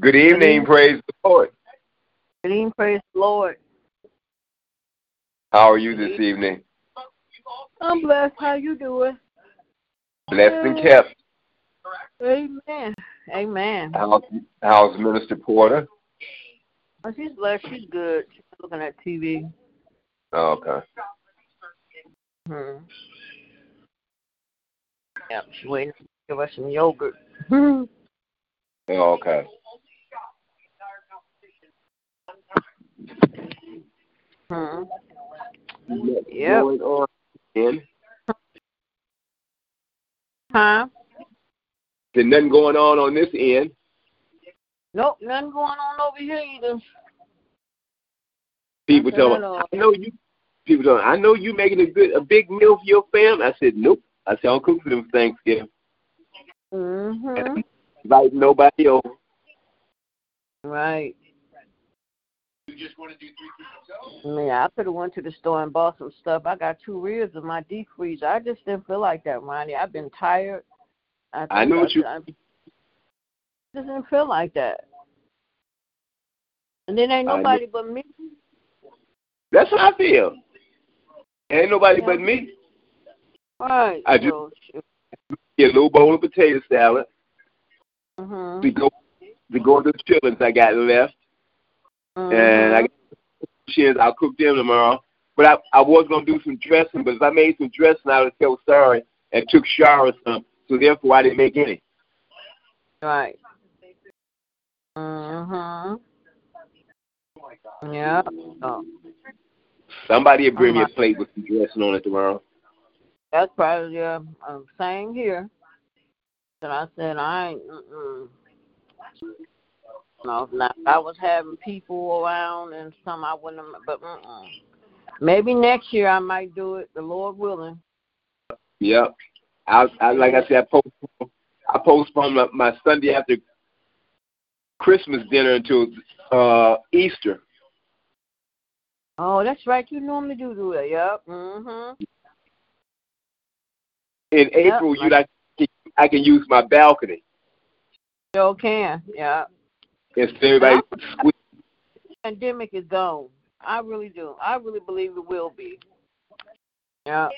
Good evening, praise the Lord. Good evening, praise the Lord. How are you this evening? I'm blessed. How you doing? Blessed and kept. Amen. Amen. How's, how's Minister Porter? Oh, she's blessed. She's good. She's looking at TV. Oh, okay. Hmm. Yep, she's waiting to give us some yogurt. Oh, okay. Yep. Going on in? Huh? There's nothing going on on this end. Nope, nothing going on over here either. People tell me. I know you. People tell me, I know you making a good, a big meal for your family. I said, nope. I said, I'll cook for them for Thanksgiving. Mm-hmm. Invite nobody over. Right. Yeah, I could have went to the store and bought some stuff. I got two ribs in my deep freezer. I just didn't feel like that, Ronnie. I've been tired. I, I know what you- I, just didn't feel like that. And then ain't nobody but me. That's how I feel. Ain't nobody but me. Right. I just- shoot. Get a little bowl of potato salad. Mhm. We go, we go to the chillings I got left. And I Mhm. got chins. I'll cook them tomorrow. But I I was gonna do some dressing, but if I made some dressing, I would feel sorry and took shower or something. So therefore, I didn't make any. Right. Mhm. Yeah. Oh, Somebody will bring me a Uh-huh. plate with some dressing on it tomorrow. that's probably uh, um, same here. And I said I ain't. Mm-mm. No, now I was having people around and some I wouldn't. But mm-mm. maybe next year I might do it. The Lord willing. Yep. I, I like I said, I postponed, I postponed my, my Sunday after Christmas dinner until uh Easter. Oh, that's right. You normally do do it. Yep. Mhm. In April, you like I can use my balcony Sure can. Yeah. Of everybody squeeze. Pandemic is gone. I really do. I really believe it will be. Yeah.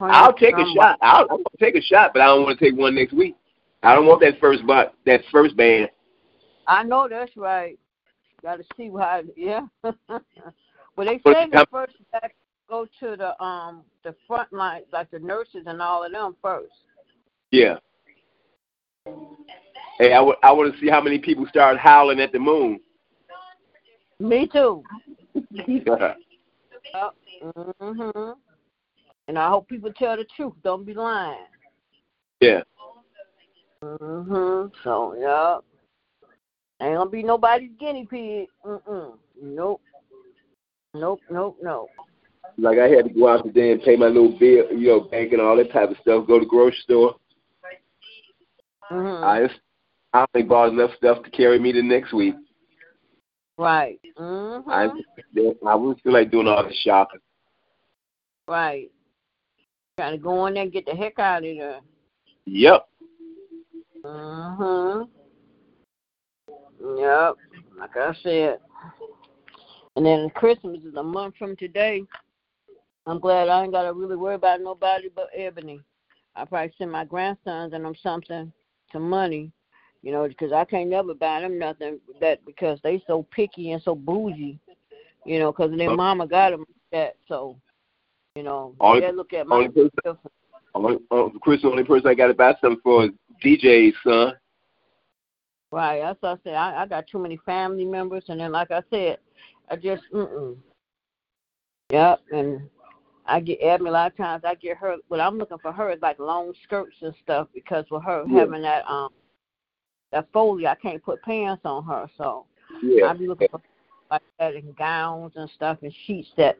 I'll take a shot. I'll, gonna take a shot, but I don't want to take one next week. I don't want that first but that first band. I know that's right. Got to see why. Yeah. but they say the first back go to the um the front line, like the nurses and all of them first. Yeah. Hey, I I want to see how many people start howling at the moon. Me too. Yep. Mhm. And I hope people tell the truth. Don't be lying. Yeah. Mhm. So yeah. Ain't gonna be nobody's guinea pig. Mm-mm. Nope. Nope. Nope. Nope. Like I had to go out today and pay my little bill, you know, bank and all that type of stuff. Go to the grocery store. Mhm. I I only bought enough stuff to carry me to next week. Right. Mhm. I I wouldn't feel like doing all the shopping. Right. Trying to go in there and get the heck out of there. Yep. Mhm. Yep. Like I said. And then Christmas is a month from today. I'm glad I ain't got to really worry about nobody but Ebony. I probably send my grandsons and them something, some money, you know, because I can't never buy them nothing that because they so picky and so bougie, you know, because their Oh. mama got them that. So, you know, Only- they look at my only person- Only, uh, Chris, the only person I got to buy something for is DJ's son. Right. That's what I said. I, I got too many family members, and then like I said, I just mm-mm. Yep. And I get Ebony a lot of times. I get her. What I'm looking for her is like long skirts and stuff because with her Yeah. having that um that Foley. I can't put pants on her, so Yeah. I'll be looking for like that in gowns and stuff and sheets that,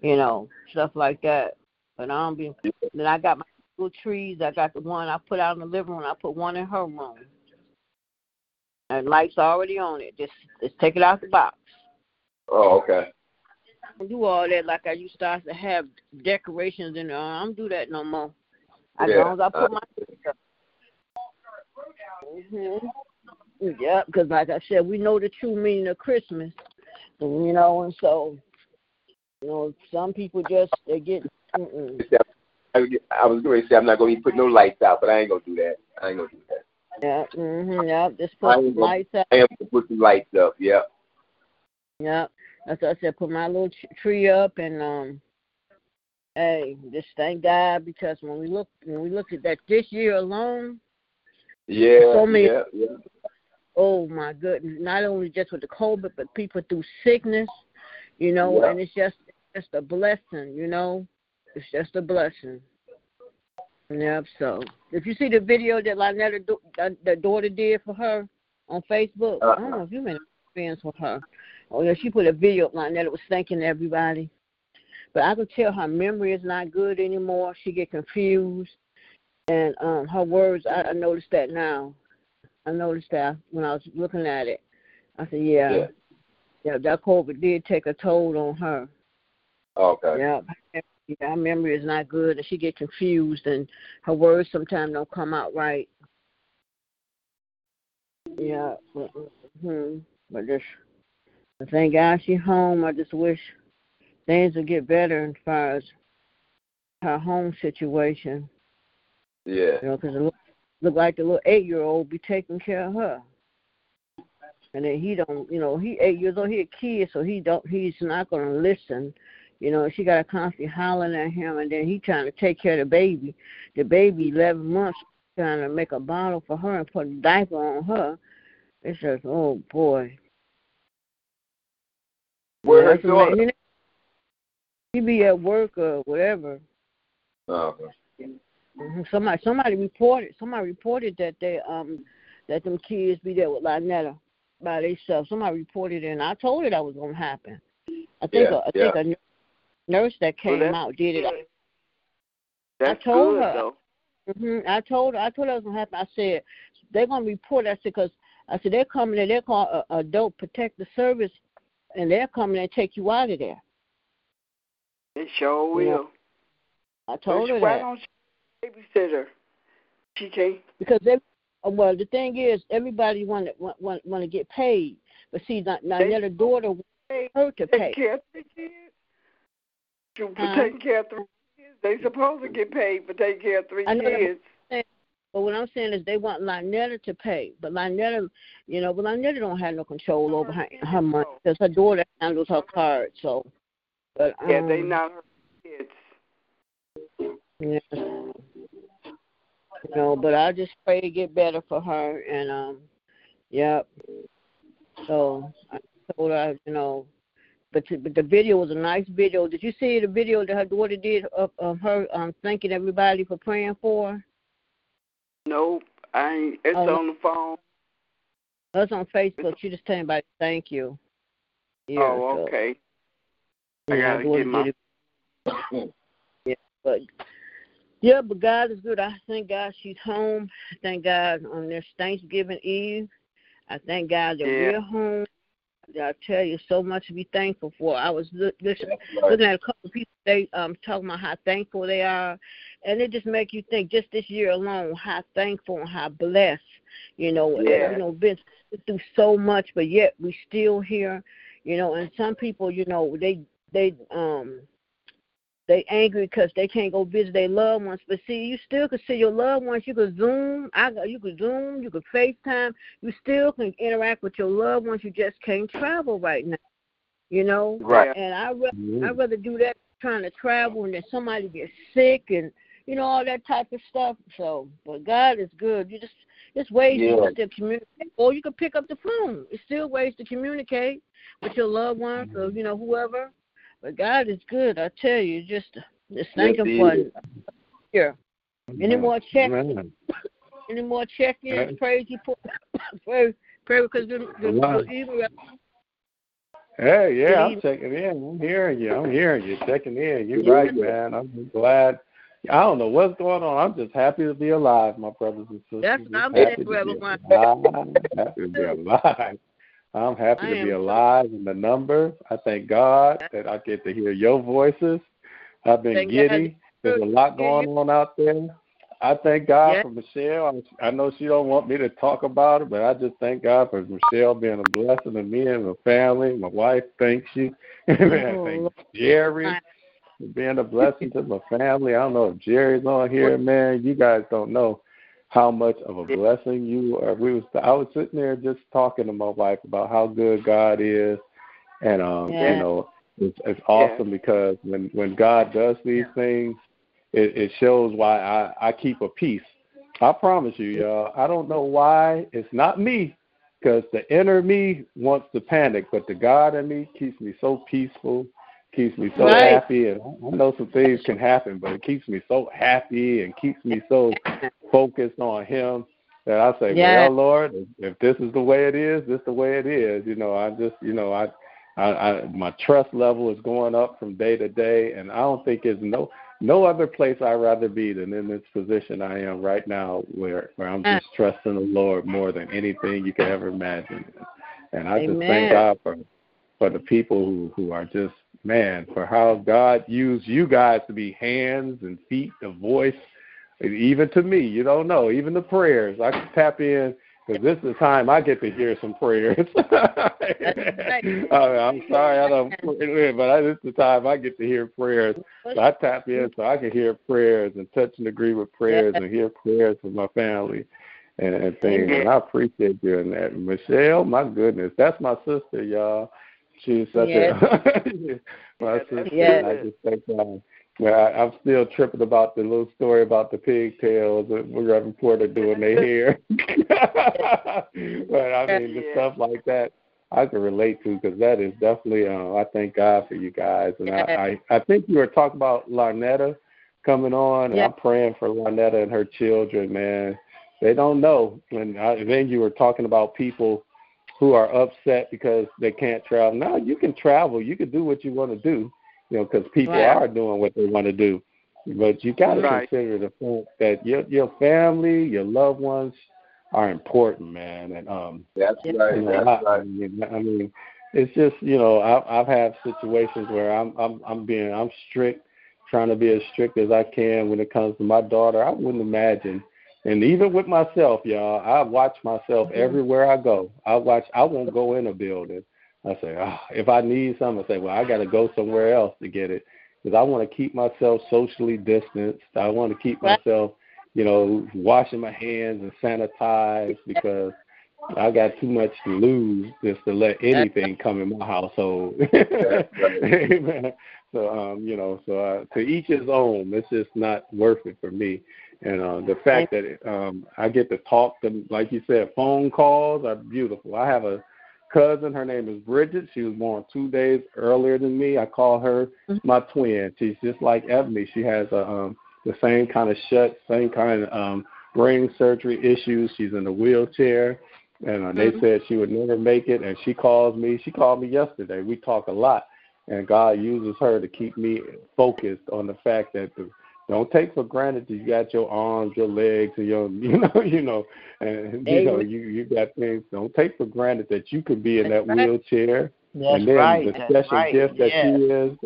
you know, stuff like that. But I don't be. Then I got my little trees. I got the one I put out in the living room. I put one in her room. And lights already on it. Just just take it out the box. Oh, okay. don't do all that like I used to have decorations in there. I don't do that no more. As Yeah, long as I put uh, my hmm Yeah, because like I said, we know the true meaning of Christmas, you know, and so you know, some people just they get. Mm-mm. I was going to say I'm not going to put no lights out, but I ain't going to do that. I ain't going to do that. Yeah, mhm, yeah, just put gonna- lights up. I am going to put some lights up. Yeah. Yeah, that's what I said. Put my little tree up, and um, hey, just thank God because when we look when we look at that this year alone, Yeah. So many- Yeah. Yeah. oh my goodness, not only just with the COVID, but people through sickness, you know, Yeah. and it's just it's just a blessing, you know, it's just a blessing. Yep. So if you see the video that Lynetta, do- uh, the daughter did for her on Facebook, I don't know if you've been friends with her. Oh yeah, she put a video up Lynetta was thanking everybody. But I could tell her memory is not good anymore. She get confused, and um her words. I, I noticed that now. I noticed that when I was looking at it. I said, yeah, Yeah. yeah, that COVID did take a toll on her. Okay. Yeah, yeah, her memory is not good, and she get confused, and her words sometimes don't come out right. Yeah, but, hmm but just but thank God she home. I just wish things would get better as far as her home situation. Yeah. You know, because it look, look like the little eight year old be taking care of her. And then he don't, you know, he eight years old, he a kid, so he don't, he's not gonna listen. You know, she got to constantly hollering at him, and then he trying to take care of the baby. The baby, eleven months, trying to make a bottle for her and put a diaper on her. It's just, oh boy. Where her That's amazing. daughter? You know, He be at work or whatever. Oh, hmm Somebody somebody reported somebody reported that they um that them kids be there with Lynetta by themselves. Somebody reported it and I told her that was gonna happen. I think Yeah, a, I think a nurse that came that's out did it. That's told good her. though. hmm I told her I told her it was gonna happen. I said they're gonna report. I said because I said they're coming and they're called uh, adult protective service and they're coming and take you out of there. It sure Yeah. will. I told But her why that. don't you babysit her? She can't. because they, uh, well, the thing is, everybody want to want, want, to get paid, but see, not now They- a daughter want Hey, her to take pay. care of kids. Huh? take care of three kids, they supposed to get paid for taking care of three kids. But what I'm saying is they want Lynetta to pay, but Lynetta, you know, but Lynetta don't have no control over her her money because her daughter handles her card. So, but um, Yeah, they not her kids. Yeah. You know, but I just pray to get better for her, and um, yep. So I told her, you know, but the, but the video was a nice video. Did you see the video that her daughter did of, of her um thanking everybody for praying for her? Nope, I ain't. It's Oh, on the phone. That's on Facebook. She just telling everybody thank you. Yeah, oh, so, okay. I gotta get my- yeah, but yeah, but God is good. I thank God she's home. I thank God on this Thanksgiving Eve. I thank God that Yeah. we're home. I tell you so much to be thankful for. I was look, listen, looking at a couple of people they um talking about how thankful they are, and it just make you think. Just this year alone, how thankful and how blessed. You know, Yeah. you know, been through so much, but yet we still here. You know, and some people, you know, they they um they angry because they can't go visit their loved ones. But see, you still can see your loved ones. You can Zoom. I you can Zoom. You can FaceTime. You still can interact with your loved ones. You just can't travel right now. You know. Right. And I rather I rather do that trying to travel and then somebody gets sick and you know all that type of stuff. So, but God is good. You just it's ways you Yeah. can still communicate, or you can pick up the phone. It's still ways to communicate with your loved ones or mm-hmm. you know whoever. But God is good. I tell you, just just thank Yes, Him for is. here. Any more check? Any more check-ins? Right. Praise you for pray, pray because the, the, the evil. Hey, yeah, I'm checking in. I'm hearing you. I'm hearing you. Checking in. You're right, man. I'm glad. I don't know what's going on. I'm just happy to be alive, my brothers and sisters. That's I'm happy saying, to Brother be alive. Happy to be alive. I'm happy I to be alive in the number. I thank God that I get to hear your voices. I've been Thank God. giddy. There's a lot going on out there. I thank God Yeah. for Michelle. I I know she don't want me to talk about it, but I just thank God for Michelle being a blessing to me and my family. My wife, thanks you. Oh, thank Jerry for being a blessing to my family. I don't know if Jerry's on here, man. You guys don't know how much of a blessing you are. We was I was sitting there just talking to my wife about how good God is, and um, Yeah. you know, it's, it's awesome because when when God does these things, it, it shows why I I keep a peace. I promise you, y'all. I don't know why. It's not me, because the inner me wants to panic, but the God in me keeps me so peaceful, keeps me so Right. happy. And I know some things can happen, but it keeps me so happy and keeps me so focused on Him that I say, Yeah. "Well, Lord, if, this is the way it is, this is the way it is." You know, I just, you know, I, I, I, my trust level is going up from day to day, and I don't think there's no no other place I'd rather be than in this position I am right now, where where I'm just trusting the Lord more than anything you could ever imagine. And I just thank God for for the people who who are just man for how God used you guys to be hands and feet, the voice, even to me. You don't know, even the prayers. I can tap in because this is the time I get to hear some prayers. I- I'm sorry I don't, but I, this is the time I get to hear prayers. So I tap in so I can hear prayers and touch and agree with prayers and hear prayers from my family and, and things. And I appreciate doing that. Michelle, my goodness, that's my sister, y'all. She's such a my sister. Yes. I just thank God. Well, I, I'm still tripping about the little story about the pigtails that Reverend Porter doing their hair. but I mean, the stuff like that, I can relate to because that is definitely. Uh, I thank God for you guys, and I, I I think you were talking about Larnetta coming on, and. I'm praying for Larnetta and her children, man. They don't know, and I, then you were talking about people who are upset because they can't travel. No, you can travel. You can do what you want to do, you know, because people Right. are doing what they want to do. But you got to Right. consider the fact that your your family, your loved ones, are important, man. And um, That's right. you know, That's I, I right. mean, I mean, it's just you know, I've I've had situations where I'm I'm I'm being I'm strict, trying to be as strict as I can when it comes to my daughter. I wouldn't imagine, and even with myself, y'all, I watch myself everywhere I go. I watch. I won't go in a building. I say, oh, if I need something, I say, well, I got to go somewhere else to get it because I want to keep myself socially distanced. I want to keep myself, you know, washing my hands and sanitized because I got too much to lose just to let anything come in my household. Amen. So um, you know, so uh, to each his own. It's just not worth it for me. And uh, the fact that it, um, I get to talk to, like you said, phone calls are beautiful. I have a cousin. Her name is Bridget. She was born two days earlier than me. I call her my twin. She's just like Ebony. She has a um, the same kind of shut, same kind of um, brain surgery issues. She's in a wheelchair, and uh, they said she would never make it. And she calls me. She called me yesterday. We talk a lot, and God uses her to keep me focused on the fact that the don't take for granted that you got your arms, your legs, and your you know, you know, and you know, you you got things. Don't take for granted that you could be in that wheelchair, That's and then right. the That's special right. gift that yeah. she is.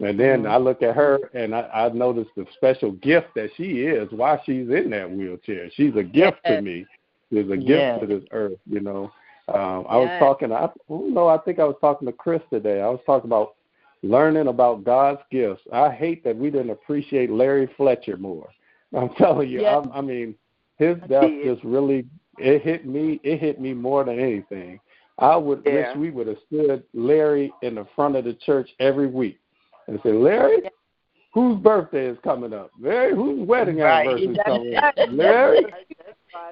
And then I look at her and I, I notice the special gift that she is while she's in that wheelchair. She's a gift to me. She's a gift Yes. to this earth, you know. Um, I was talking. I don't know. I think I was talking to Chris today. I was talking about learning about God's gifts. I hate that we didn't appreciate Larry Fletcher more. I'm telling you. Yeah. I'm, I mean, his death just really it hit me. It hit me more than anything. I would Yeah. wish we would have stood Larry in the front of the church every week and say, Larry, whose birthday is coming up? Larry, whose wedding Right. anniversary is coming up? Larry,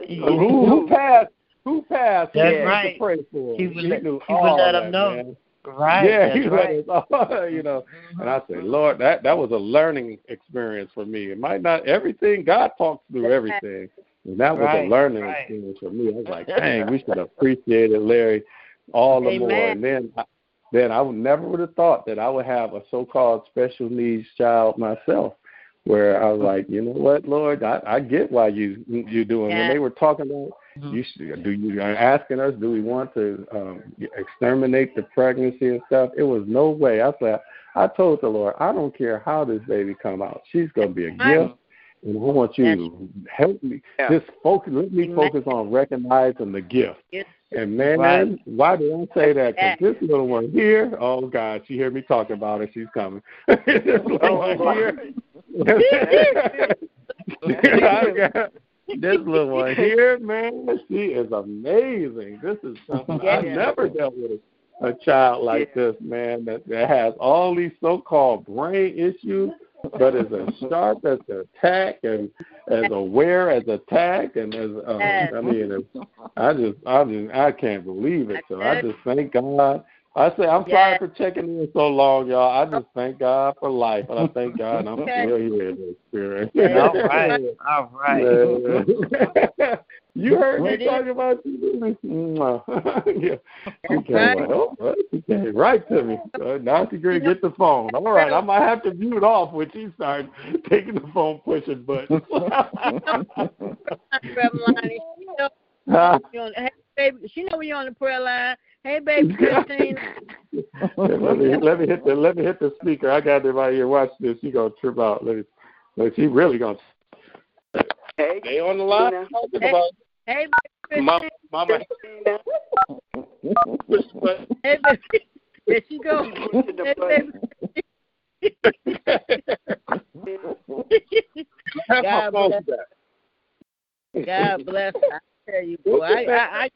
who, who passed? Who passed? Who That's needs to right. pray for? He would He let- knew he would all let that, 'em know. man. Right. Yeah, that's he right. all, you know. And I say, mm-hmm. Lord, that that was a learning experience for me. It might not everything. God talks through everything, And that was Right, a learning right. experience for me. I was like, dang, we should appreciate it, Larry all the more. And then, I- then I would never would have thought that I would have a so-called special needs child myself. Where I was mm-hmm. like, you know what, Lord, I, I get why you you doing. Yeah. When they were talking about. You should, do you are asking us, do we want to um, exterminate the pregnancy and stuff? It was no way. I said, I told the Lord, I don't care how this baby come out. She's gonna be a gift, and I want you to help me. Just focus. Let me focus on recognizing the gift. And man, Right. why did I say that? Because this little one here, oh God, she hear me talking about her. She's coming. this little one here. this little one here, man, she is amazing. This is something Yeah. I've never dealt with a, a child like this, man, that, that has all these so-called brain issues, but is as sharp as the attack and as aware as attack and as um, I mean, I just, I just, I can't believe it. So I just thank God. I say I'm sorry for checking in so long, y'all. I just thank God for life, and I thank God I'm Okay. still here in the spirit. All right. All right. Yeah. you heard It me is. talking about you, didn't you? Mwah. yeah. She came right. like, oh, well, she came right to me. Uh, now she gonna get the phone. All right, I might have to mute off when she starts taking the phone, pushing buttons. Reverend Lonnie, she know Huh? hey, baby, she know when you're on the prayer line. Hey, baby, Christine. let me let me hit the let me hit the speaker. I got them right here. Watch this. She gonna trip out. Let me. Let she really gonna Hey, stay on the line. Christina. Talking Hey. about Hey, baby, mama, Christine. mama. push. Hey, baby. There she go. Hey, button. baby. Have my God bless. God bless. I tell you, boy, I, I, I,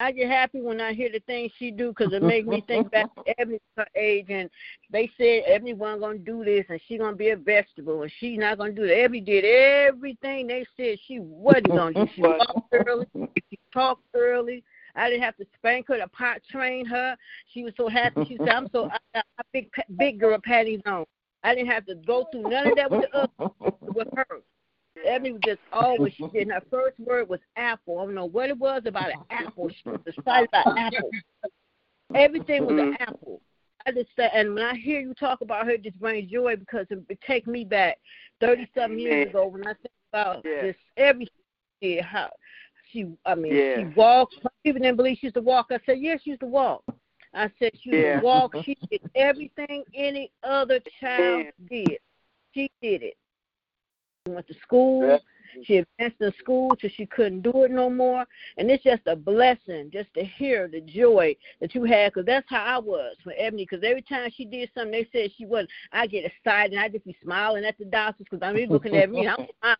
I get happy when I hear the things she do because it makes me think back to Ebony's her age, and they said Ebony wasn't gonna do this, and she gonna be a vegetable, and she's not gonna do that. Ebony did everything they said she wasn't gonna do. She walked early, she talked early. I didn't have to spank her to pot train her. She was so happy. She said, "I'm so I got big big girl panties on." I didn't have to go through none of that with the other with her. Ebony was just always she did. Her first word was apple. I don't know what it was about an apple. She was excited about apple. Everything was an apple. I just said, and when I hear you talk about her, it just brings joy because it, it takes me back thirty something years ago when I think about Yeah. this everything she did. How she, I mean, Yeah. she walked. People didn't believe she used to walk. I said, yes, she used to walk. I said she used Yeah. to walk. She did everything any other child Yeah. did. She did it. She went to school. Yeah. She advanced in school till she couldn't do it no more. And it's just a blessing just to hear the joy that you had, because that's how I was with Ebony. Because every time she did something, they said she wasn't. I get excited and I just be smiling at the doctors because I'm looking at me. and I'm smiling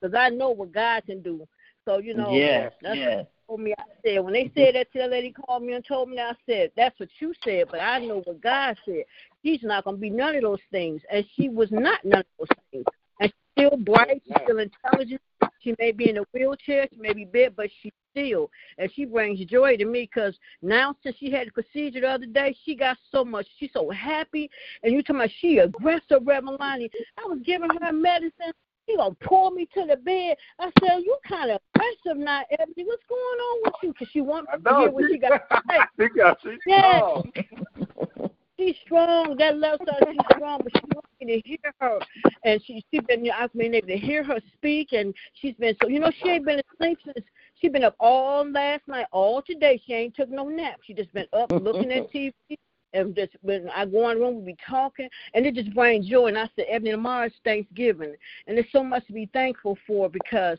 because I know what God can do. So you know, Yes, that's yes. what told me. I said when they said that to the lady called me and told me, that, I said that's what you said, but I know what God said. She's not gonna be none of those things, and she was not none of those things. And she's still bright. She's still intelligent. She may be in a wheelchair. She may be big, but she's still, and she brings joy to me because now since she had the procedure the other day, she got so much. She's so happy, and you talking about she aggressive, Reverend Lonnie. I was giving her medicine. She gonna pull me to the bed. I said, "You kind of aggressive now, Ebony. What's going on with you?" Because she wants to hear what she got to say. She got she Yes. strong. She's strong. That left side, she's strong, but she wants me to hear her. And she she been I've been able to hear her speak, and she's been so you know she ain't been asleep since she been up all last night, all today. She ain't took no nap. She just been up looking at TV. And just when I go in the room, we be talking, and it just brings joy. And I said, Ebony, tomorrow's Thanksgiving, and there's so much to be thankful for because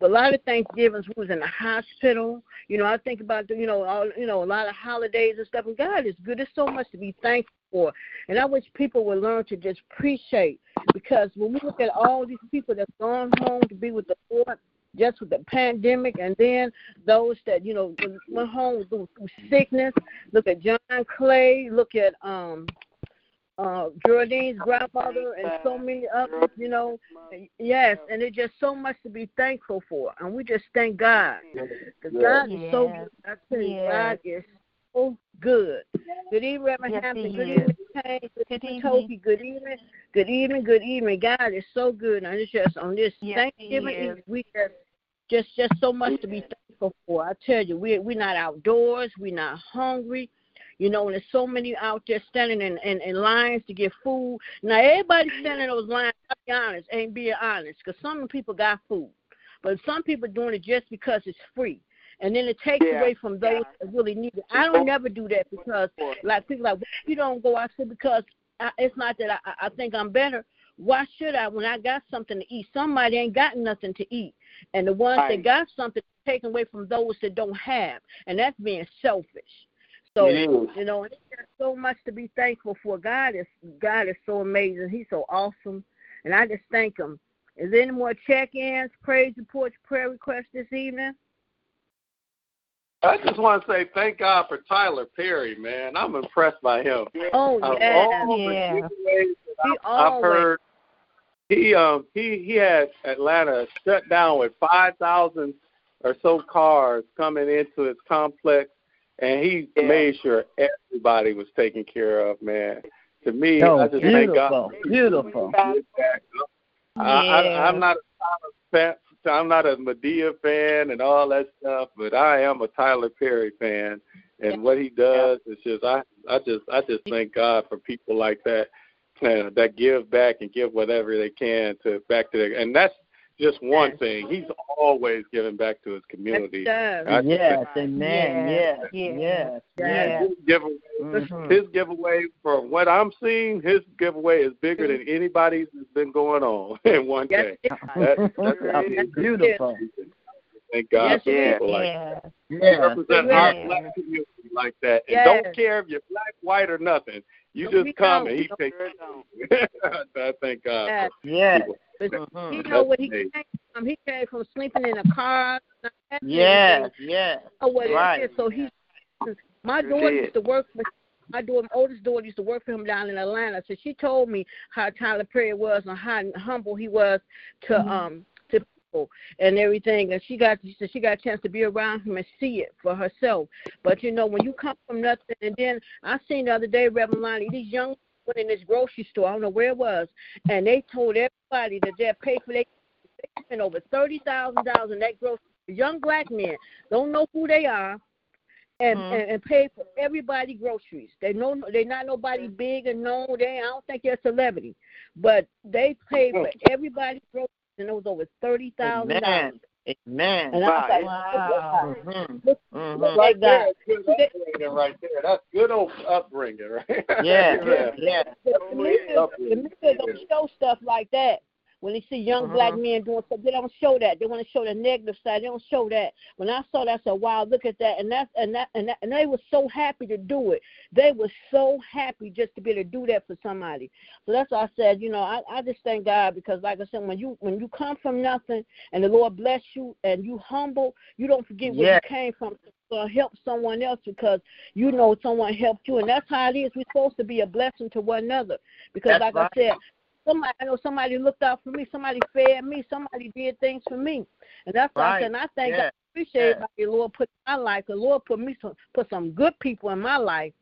a lot of Thanksgivings we was in the hospital. You know, I think about the, you know all you know a lot of holidays and stuff. And God is good. There's so much to be thankful for, and I wish people would learn to just appreciate because when we look at all these people that's gone home to be with the Lord, just with the pandemic, and then those that you know went home through, through sickness. Look at John Clay. Look at um uh Geraldine's grandmother and so many others. You know, yes, and it's just so much to be thankful for, and we just thank God. Because God is so good. I tell you, Yes. God is so good. Good evening, Reverend Yes, Hampton. he Good is. evening, Kane. Good, Good evening, evening. Toby. Good evening. Good evening. Good evening. God is so good. And it's just on this Yes, Thanksgiving is. Eve, we just just just so much to be thankful for. I tell you, we we're not outdoors, we're not hungry. You know, and there's so many out there standing in, in, in lines to get food. Now everybody standing in those lines, I'll be honest, ain't being honest, because some people got food. But some people doing it just because it's free. And then it takes Yeah. away from those that really need it. I don't oh. never do that because like people like, well, you don't go. Said because I, it's not that I, I think I'm better. Why should I when I got something to eat? Somebody ain't got nothing to eat, and the ones Right. that got something taken away from those that don't have, and that's being selfish. So you know, and there's so much to be thankful for. God is God is so amazing. He's so awesome, and I just thank Him. Is there any more check-ins, praise reports, prayer requests this evening? I just want to say thank God for Tyler Perry, man. I'm impressed by him. Oh Of yeah, all Yeah. giveaways He I've, I've heard, he um he he had Atlanta shut down with five thousand or so cars coming into his complex, and he Yeah. made sure everybody was taken care of. Man, to me, Oh, I just thank beautiful, God. beautiful. I, I, Yeah. I'm not a Tyler fan. I'm not a Madea fan and all that stuff, but I am a Tyler Perry fan, and what he does is just I I just I just thank God for people like that uh, that give back and give whatever they can to back to their and that's just one thing. He's always giving back to his community. Yes, I- Yes, amen. Yes, Yeah. yes, Yeah. yes. His giveaway, Mhm. his giveaway, from what I'm seeing, his giveaway is bigger than anybody's that's been going on in one yes, day. That, that's That's beautiful. Thank God Yes, for it people like Yeah. that. Yeah. Represent Yeah. our black community like that. And Yes. don't care if you're black, white, or nothing. You No, we just come don't. and he No, takes I thank God. Yes. for Yes. Mhm. he know what he came from. He came from sleeping in a car. Yes, yes. know what Right. So he, my daughter used to work for my daughter, my oldest daughter used to work for him down in Atlanta. So she told me how Tyler Perry was and how humble he was to um to people and everything. And she got she said she got a chance to be around him and see it for herself. But you know, when you come from nothing, and then I seen the other day, Reverend Lonnie, these young went in this grocery store. I don't know where it was, and they told everybody that they'll pay for their they spent over thirty thousand dollars in that grocery. Young black men don't know who they are, and, Mhm. and and pay for everybody groceries. They know they're not nobody big and known. They I don't think they're a celebrity, but they pay for everybody groceries, and it was over thirty thousand dollars. Amen. Amen. And I was like, Wow. look, Mhm. look, look Right at there, good upbringing right there. That's good old upbringing, right? Yeah, yeah. The, the media, the media don't show stuff like that. When they see young black Mhm. men doing stuff, they don't show that. They want to show the negative side. They don't show that. When I saw that, I said, "Wow, look at that!" And that's and that and that, and they were so happy to do it. They were so happy just to be able to do that for somebody. So that's why I said, you know, I, I just thank God because, like I said, when you when you come from nothing and the Lord bless you and you humble, you don't forget where Yes. you came from to help someone else because you know someone helped you, and that's how it is. We're supposed to be a blessing to one another because, That's like right. I said, somebody I know somebody looked out for me, somebody fed me, somebody did things for me, and that's why I said, I think Yeah. I appreciate Yeah. the Lord put in my life. The Lord put me some put some good people in my life.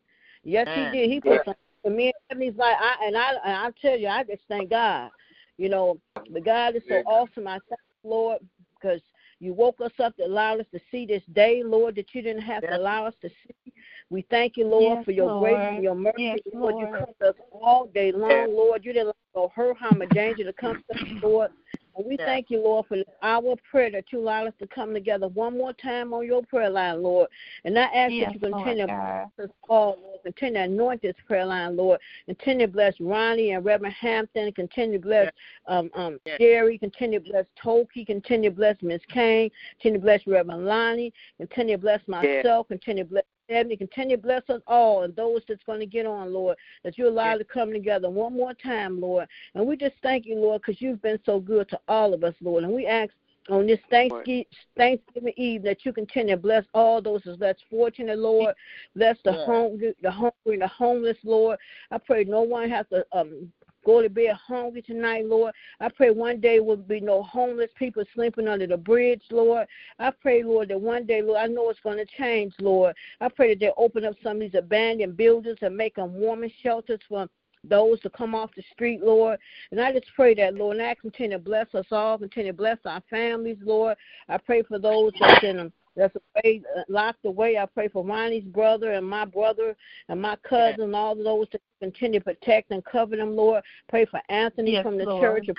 Yes, Man. He did. He put Yeah. some for me, and He's like, I and I and I tell you, I just thank God. You know, but God is so Yeah. awesome. I thank the Lord because you woke us up to allow us to see this day, Lord, that you didn't have Yes. to allow us to see. We thank you, Lord, Yes, for your grace and your mercy, Yes, Lord. You Lord. come to us all day long, Lord. You didn't let no hurt, harm, or danger to come to us, Lord. And we Yes. thank you, Lord, for our prayer that you allowed us to come together one more time on your prayer line, Lord. And I ask Yes, that you continue Lord to bless us all, Lord. Continue to anoint this prayer line, Lord. Continue to bless Ronnie and Reverend Hampton. Continue to bless um, um, Yes. Jerry. Continue to bless Toki. Continue to bless Miss Kane. Continue to bless Reverend Lonnie. Continue to bless myself. Continue to bless Ebony. Continue to bless us all and those that's going to get on, Lord, that you allow Yes. to come together one more time, Lord. And we just thank you, Lord, because you've been so good to all of us, Lord. And we ask on this Thanksgiving, Thanksgiving Eve that you continue to bless all those that's fortunate, Lord. Bless the Yes. hungry, the hungry, the homeless, Lord. I pray no one has to um go to bed hungry tonight, Lord. I pray one day will be no homeless people sleeping under the bridge, Lord. I pray, Lord, that one day, Lord, I know it's going to change, Lord. I pray that they open up some of these abandoned buildings and make them warming shelters for those to come off the street, Lord. And I just pray that, Lord, and I continue to bless us all, continue to bless our families, Lord. I pray for those that's in them that's away, uh, locked away. I pray for Ronnie's brother and my brother and my cousin, and all of those to continue to protect and cover them, Lord. Pray for Anthony Yes, from the Lord. church.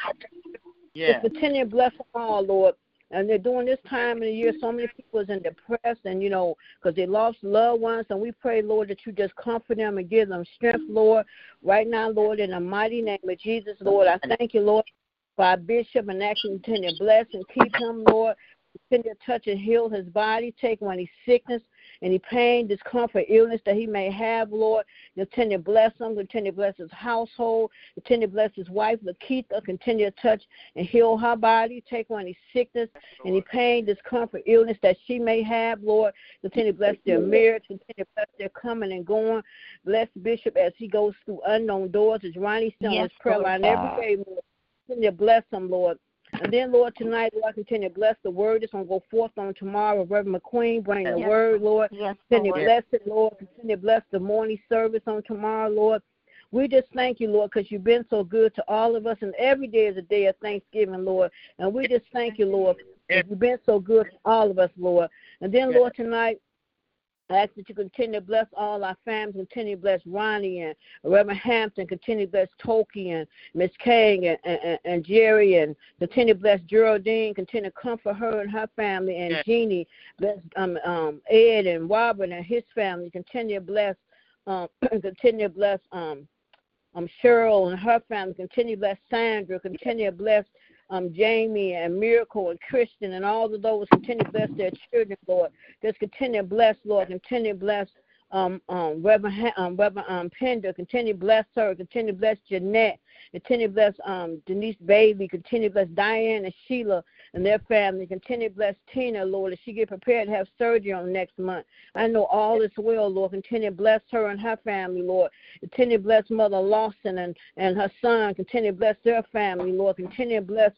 Just continue to bless them all, Lord. And they're doing this time of the year. So many people is in depressed, and you know, because they lost loved ones. And we pray, Lord, that you just comfort them and give them strength, Lord. Right now, Lord, in the mighty name of Jesus, Lord, I thank you, Lord, for our bishop and that continue to bless and keep him, Lord. Continue to touch and heal his body, take away any sickness, any pain, discomfort, illness that he may have, Lord. Continue to bless him, continue to bless his household, continue to bless his wife, Lakeitha, continue to touch and heal her body, take away any sickness, any pain, discomfort, illness that she may have, Lord. Continue to bless their marriage, continue to bless their coming and going. Bless Bishop as he goes through unknown doors, as Ronnie still on Yes, prayer line every day, Lord. Continue to bless him, Lord. And then, Lord, tonight, Lord, continue to bless the word that's going to go forth on tomorrow. Reverend McQueen, bring the Yes. word, Lord. Yes, Continue to Lord. bless it, Lord. Continue to bless the morning service on tomorrow, Lord. We just thank you, Lord, because you've been so good to all of us, and every day is a day of Thanksgiving, Lord. And we just thank you, Lord, because you've been so good to all of us, Lord. And then, Yes. Lord, tonight, I ask that you continue to bless all our families, continue to bless Ronnie and Reverend Hampton, continue to bless Tolkien, and Miss King and, and, and Jerry, and continue to bless Geraldine, continue to comfort her and her family, and Yes. Jeannie, bless um, um, Ed and Robert and his family, continue to bless, um, continue to bless um, um, Cheryl and her family, continue to bless Sandra, continue to bless um, Jamie and Miracle and Christian and all of those, continue to bless their children, Lord. Just continue to bless, Lord. Continue to bless um, um, Reverend, um, Reverend um, Pender. Continue to bless her. Continue to bless Jeanette. Continue to bless um, Denise Baby. Continue to bless Diane and Sheila and their family. Continue to bless Tina, Lord, as she get prepared to have surgery on next month. I know all is well, Lord. Continue to bless her and her family, Lord. Continue to bless Mother Lawson and, and her son. Continue to bless their family, Lord. Continue to bless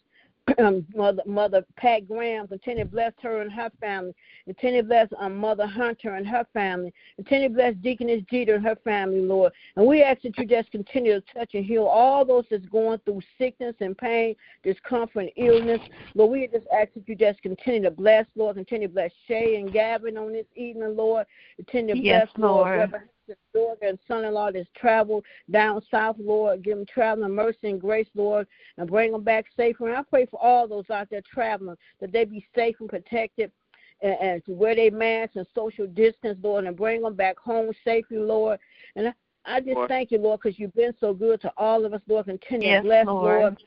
Mother Mother Pat Graham. Continue to bless her and her family. Continue to bless um, Mother Hunter and her family. Continue to bless Deaconess Jeter and her family, Lord. And we ask that you just continue to touch and heal all those that's going through sickness and pain, discomfort, and illness. Lord, we just ask that you just continue to bless, Lord. Continue to bless Shay and Gavin on this evening, Lord. Continue to Yes, bless, Lord. Lord. Reverend daughter and son-in-law that's traveled down south, Lord. Give them traveling mercy and grace, Lord, and bring them back safely. And I pray for all those out there traveling that they be safe and protected and, and to wear their masks and social distance, Lord, and bring them back home safely, Lord. And I, I just Lord. thank you, Lord, because you've been so good to all of us, Lord. Continue Yes, to bless, Lord. Lord.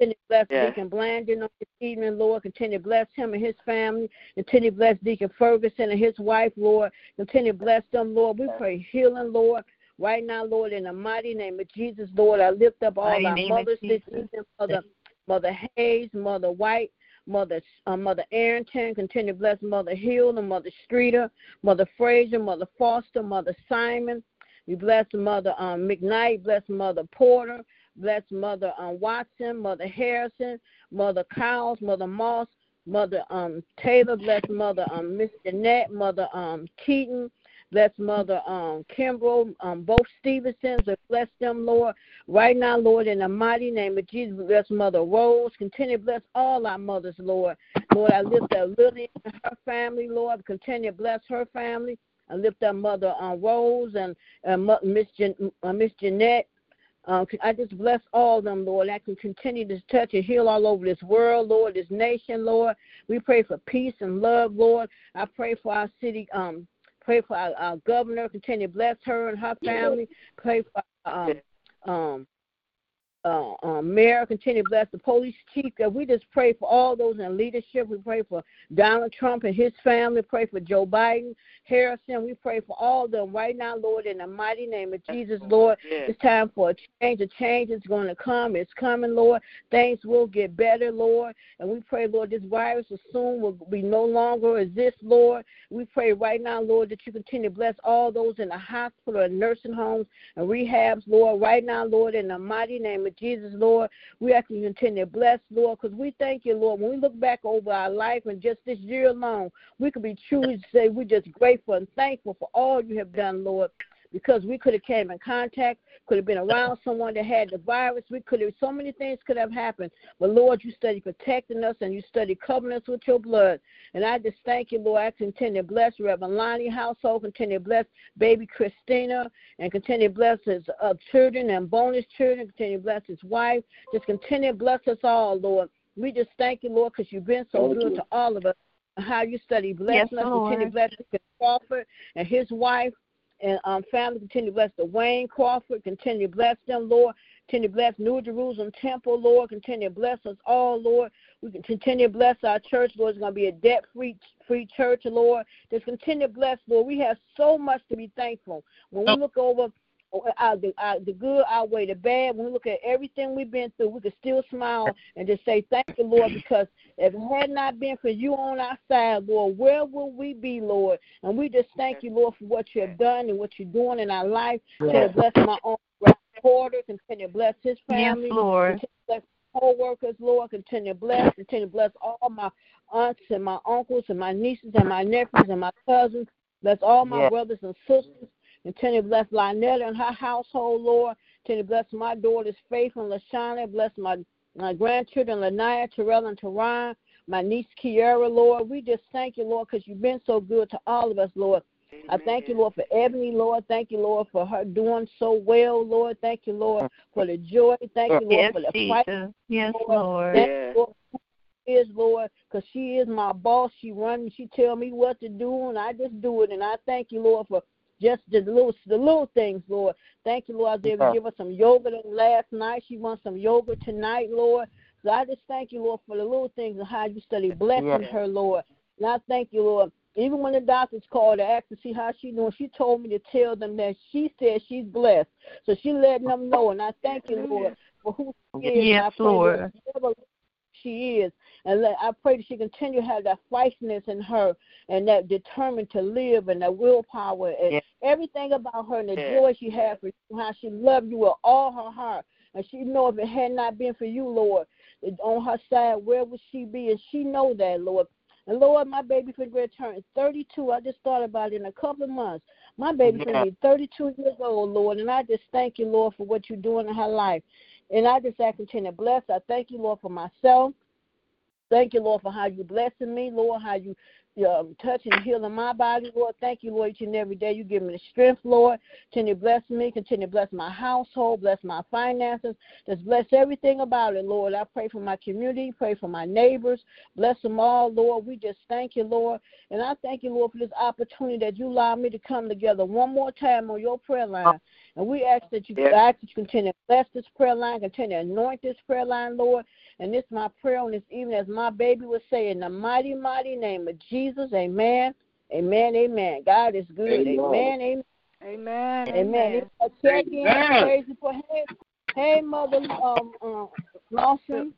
Continue to bless Yes. Deacon Blandon on this evening, Lord. Continue to bless him and his family. Continue to bless Deacon Ferguson and his wife, Lord. Continue to bless them, Lord. We pray healing, Lord. Right now, Lord, in the mighty name of Jesus, Lord, I lift up all Mighty our mothers this evening, Mother, Mother Hayes, Mother White, Mother uh, Mother Arrington. Continue to bless Mother Hill and Mother Streeter, Mother Frazier, Mother Foster, Mother Simon. We bless Mother um, McKnight, bless Mother Porter, bless Mother um, Watson, Mother Harrison, Mother Cowles, Mother Moss, Mother um, Taylor, bless Mother um, Miss Jeanette, Mother um, Keaton, bless Mother um, Kimbrough, um, both Stevensons, bless them, Lord. Right now, Lord, in the mighty name of Jesus, bless Mother Rose. Continue to bless all our mothers, Lord. Lord, I lift up Lily and her family, Lord. Continue to bless her family. I lift up Mother um, Rose and uh, Miss Jan- uh, Miss Jeanette. Um, I just bless all of them, Lord. I can continue to touch and heal all over this world, Lord, this nation, Lord. We pray for peace and love, Lord. I pray for our city, um, pray for our, our governor. Continue to bless her and her family. Pray for um, um, uh, um, mayor, continue to bless the police chief. God, we just pray for all those in leadership. We pray for Donald Trump and his family. Pray for Joe Biden, Harrison. We pray for all of them right now, Lord, in the mighty name of Jesus, Lord. It's time for a change. A change is going to come. It's coming, Lord. Things will get better, Lord. And we pray, Lord, this virus will soon will be no longer exist, Lord. We pray right now, Lord, that you continue to bless all those in the hospital and nursing homes and rehabs, Lord. Right now, Lord, in the mighty name of Jesus, Lord, we ask you to continue to bless, Lord, because we thank you, Lord. When we look back over our life and just this year alone, we can be truly say we're just grateful and thankful for all you have done, Lord. Because we could have came in contact, could have been around someone that had the virus. We could have so many things could have happened. But Lord, you study protecting us and you study covering us with your blood. And I just thank you, Lord. I continue to bless Reverend Lonnie household, continue to bless baby Christina, and continue to bless his uh, children and bonus children, continue to bless his wife. Just continue to bless us all, Lord. We just thank you, Lord, because you've been so Thank good you. to all of us. How you study blessing Yes, us, Lord. continue to bless. Crawford and his wife and um, family. Continue to bless the Wayne Crawford. Continue to bless them, Lord. Continue to bless New Jerusalem Temple, Lord. Continue to bless us all, Lord. We can continue to bless our church, Lord. It's going to be a debt free free church, Lord. Just continue to bless, Lord. We have so much to be thankful. When we look over our, the, our, the good outweigh the bad. When we look at everything we've been through, we can still smile and just say, Thank you, Lord, because if it had not been for you on our side, Lord, where would we be, Lord? And we just thank you, Lord, for what you have done and what you're doing in our life. Continue to bless my own Porter. Continue to bless his Yes, family. Lord. Bless co-workers, Lord. Continue to bless. Continue to bless all my aunts and my uncles and my nieces and my nephews and my cousins. Bless all my Yes. brothers and sisters. Continue to bless Lynetta and her household, Lord. Continue to bless my daughters, Faith and Lashana. Bless my, my grandchildren, Lanaya, Terrell, and Teron. My niece, Kiara, Lord. We just thank you, Lord, because you've been so good to all of us, Lord. I thank you, Lord, for Ebony, Lord. Thank you, Lord, for her doing so well, Lord. Thank you, Lord, for the joy. Thank you, Lord, Yes, for the fight. Yes, Lord. Lord. Thank you, Lord, for is, Lord, because she is my boss. She runs. She tell me what to do, and I just do it. And I thank you, Lord, for just the little the little things, Lord. Thank you, Lord. I was able to give her some yoga last night. She wants some yoga tonight, Lord. So I just thank you, Lord, for the little things and how you study blessing Yeah. her, Lord. And I thank you, Lord. Even when the doctors called to ask to see how she doing, she told me to tell them that she said she's blessed. So she letting them know, and I thank you, Lord, for who she is. and I Yes, Lord. whatever she is, and let, I pray that she continue to have that feistiness in her, and that determined to live, and that willpower, and everything about her, and the joy she has for you, how she loved you with all her heart, and she know if it had not been for you, Lord, on her side, where would she be? And she know that, Lord. And Lord, my baby for return 32. I just thought about it in a couple of months. My baby's Yeah. gonna be 32 years old, Lord, and I just thank you, Lord, for what you're doing in her life. And I just ask to bless. I thank you, Lord, for myself. Thank you, Lord, for how you blessing me, Lord, how you um, touching and healing my body, Lord. Thank you, Lord, each and every day. You give me the strength, Lord. Continue to bless me. Continue to bless my household. Bless my finances. Just bless everything about it, Lord. I pray for my community. Pray for my neighbors. Bless them all, Lord. We just thank you, Lord. And I thank you, Lord, for this opportunity that you allow me to come together one more time on your prayer line. And we ask that you Yeah. ask that you continue to bless this prayer line, continue to anoint this prayer line, Lord. And this is my prayer on this evening, as my baby would say, in the mighty, mighty name of Jesus. Amen. Amen. Amen. God is good. Amen. Amen. Amen. Amen. Amen. It's a check in. Amen. Praise you for hey, hey, Mother um, um, Lawson.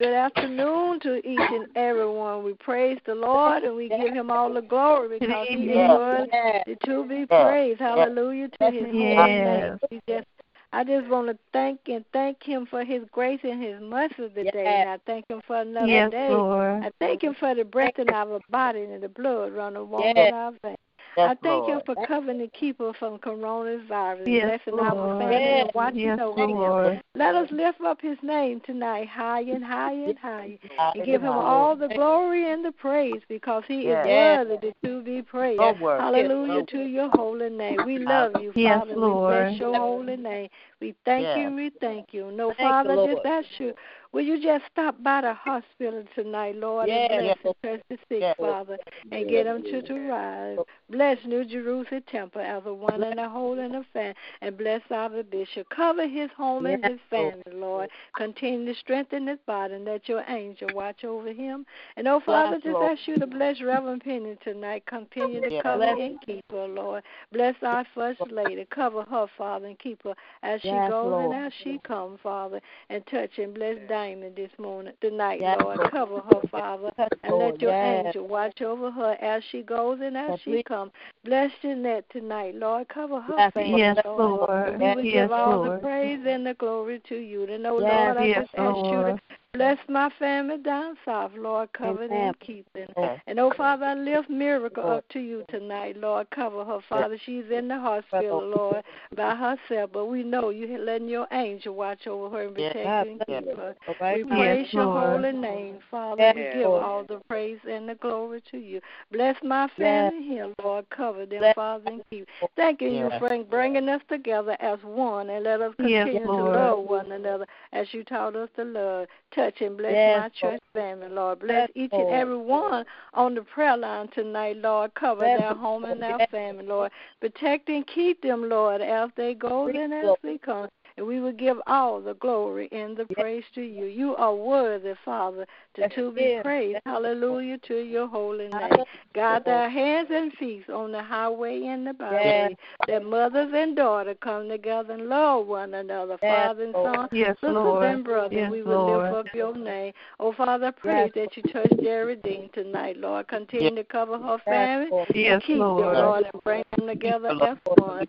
Good afternoon to each and everyone. We praise the Lord and we give him all the glory because he is Yes. worthy to be praised. Hallelujah to his holy name. Just I just want to thank and thank him for his grace and his mercy today. Yes. And I thank him for another Yes, day. Lord. I thank him for the breath in our body and the blood running warm Yes. in our veins. Yes, I thank him Lord. for covering the keeper from coronavirus, Yes, blessing our Lord. family Yes. and watching Yes, over him. Lord. Let us lift up his name tonight high and high and high, and give him Hallelujah. all the glory and the praise because he is Yes. worthy to be praised. So worthy. Hallelujah to your holy name. We love you, Yes, Father. We bless your holy name. We thank Yes. you we thank you. No, Thank Father, Lord. just ask you, will you just stop by the hospital tonight, Lord, Yes. and bless the sick, Yes. Father, and get them to, to rise. Bless New Jerusalem Temple as a one and a whole and a fan, and bless our bishop. Cover his home and his family, Lord. Continue to strengthen his body, and let your angel watch over him. And oh, Father, just ask you to bless Reverend Penny tonight. Continue to cover and keep her, Lord. Bless our first lady. Cover her, Father, and keep her as she goes Lord. and as she comes, Father. And touch and bless Diamond this morning, tonight, Yes, Lord. Cover her, Father, and Lord. let your Yes. angel watch over her as she goes and as Yes, she comes. Bless Jeanette tonight, Lord. Cover her Yes, family, Yes, Lord. Lord. And we would Yes, give all the praise and the glory to you. And oh, Yes, Lord, I just ask you to. Bless my family down south, Lord. Cover them and keep them. And oh, Father, I lift Miracle up to you tonight, Lord. Cover her, Father. She's in the hospital, Lord, by herself. But we know you letting your angel watch over her and protect her and keep her. We praise Yes, your Lord. holy name, Father. We give all the praise and the glory to you. Bless my family here, Lord. Cover them, Father, and keep. Thanking you Yes. for bringing us together as one and let us Yes, continue to love one another as you taught us to love. Touch and bless Yes, my church family, Lord. Bless Yes, each and every one on the prayer line tonight, Lord. Cover Yes, their home and their family, Lord. Protect and keep them, Lord, as they go and as they come. And we will give all the glory and the praise to you. You are worthy, Father, to, Yes, to be yes. praised. Hallelujah to your holy name. Guide their hands and feet on the highway and the byway. That mothers and daughters come together and love one another, Yes, Father and Son, Yes, sisters Lord. and brothers. Yes, we will Lord. lift up your name. Oh, Father, pray Yes. that you touch Geraldine tonight, Lord. Continue to cover her family. Yes, and keep Lord. them, Lord, and bring them together as one.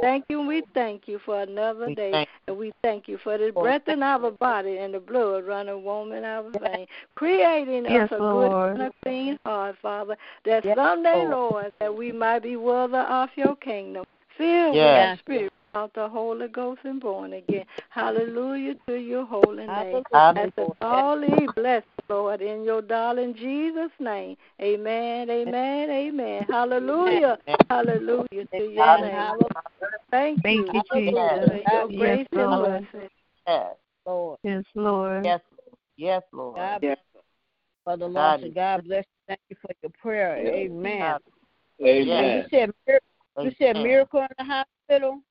Thank you. We thank you for another day. Thank And we thank you for the breath in our body and the blood running warm in our veins, creating Yes, us a Lord. good and a clean heart, Father, that Yes, someday, Lord. Lord, that we might be worthy of your kingdom, filled Yes. with the Spirit of the Holy Ghost and born again. Hallelujah to your holy name. Hallelujah. As all leave blessed, Lord, in your darling Jesus' name. Amen, amen, amen. Hallelujah, hallelujah to your Amen. name. Hallelujah, Thank Thank you you, for Jesus. your Yes, grace and Lord. mercy. Yes. Lord. Yes, Lord. Yes. Yes, Lord. God Yes. bless for the God lost. is- God bless you. Thank you for your prayer. Amen. Amen. You said mir- you said Amen. miracle in the hospital.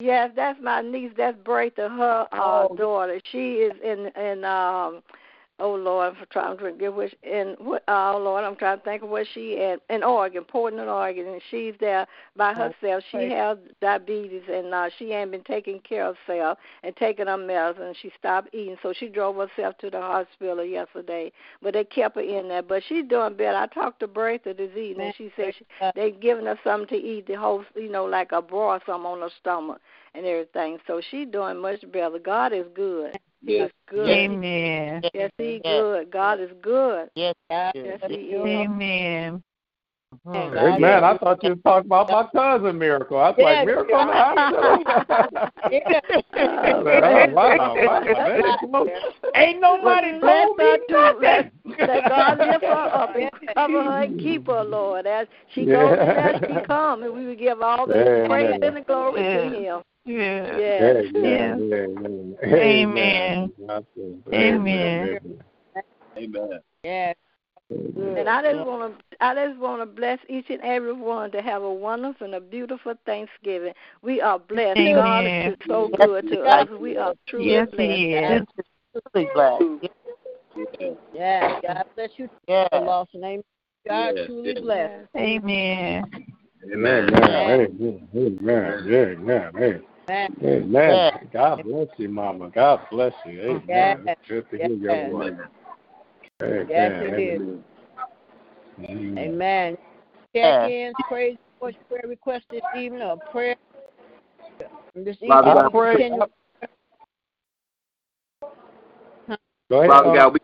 Yes, that's my niece. That's Breitha, her uh, Oh. daughter. She is in in um. Oh Lord, I'm trying to forget which in. Oh Lord, I'm trying to think of where she at in Oregon, Portland, Oregon, and she's there by herself. She has diabetes, and uh, she ain't been taking care of herself and taking her medicine. She stopped eating, so she drove herself to the hospital yesterday. But they kept her in there. But she's doing better. I talked to Breitha this evening. And she said she, they giving her something to eat, the whole, you know, like a bra or something on her stomach and everything. So she's doing much better. God is good. He Yes. is good. Amen. Yes, He Yes. good. God is good. Yes. God Yes, bless He is. Amen. Mhm. God Amen. I thought you was talking about my cousin Miracle. I was Yes. like, Miracle in the hospital? Yeah. I was like, oh, wow, wow. That is close. Ain't nobody Bless told her me too. Let, nothing. let God lift her up and cover her and keep her, Lord, as she goes as she comes. And we will give all the Amen. praise and the glory to Him. Yeah. Yes. Amen. Amen. Amen. Amen. Amen. Amen. And I just want to, I just want to bless each and every one to have a wonderful and a beautiful Thanksgiving. We are blessed. God is so good to us. We are truly Yes, blessed. He is. Truly glad. Yeah. God bless you. Yes. The lost name. God Yes. truly Yes. bless. Amen. Amen. Amen. Amen. Amen. Amen. Man. Amen. God bless you, Mama. God bless you. Amen. Yes. It's good to hear your Yes. voice. Amen. Yes, it is. Amen. Amen. Check ins, praise, reports, prayer requests this evening, or prayer. This evening, Father I God, we pray. continue. Go ahead. Father God, we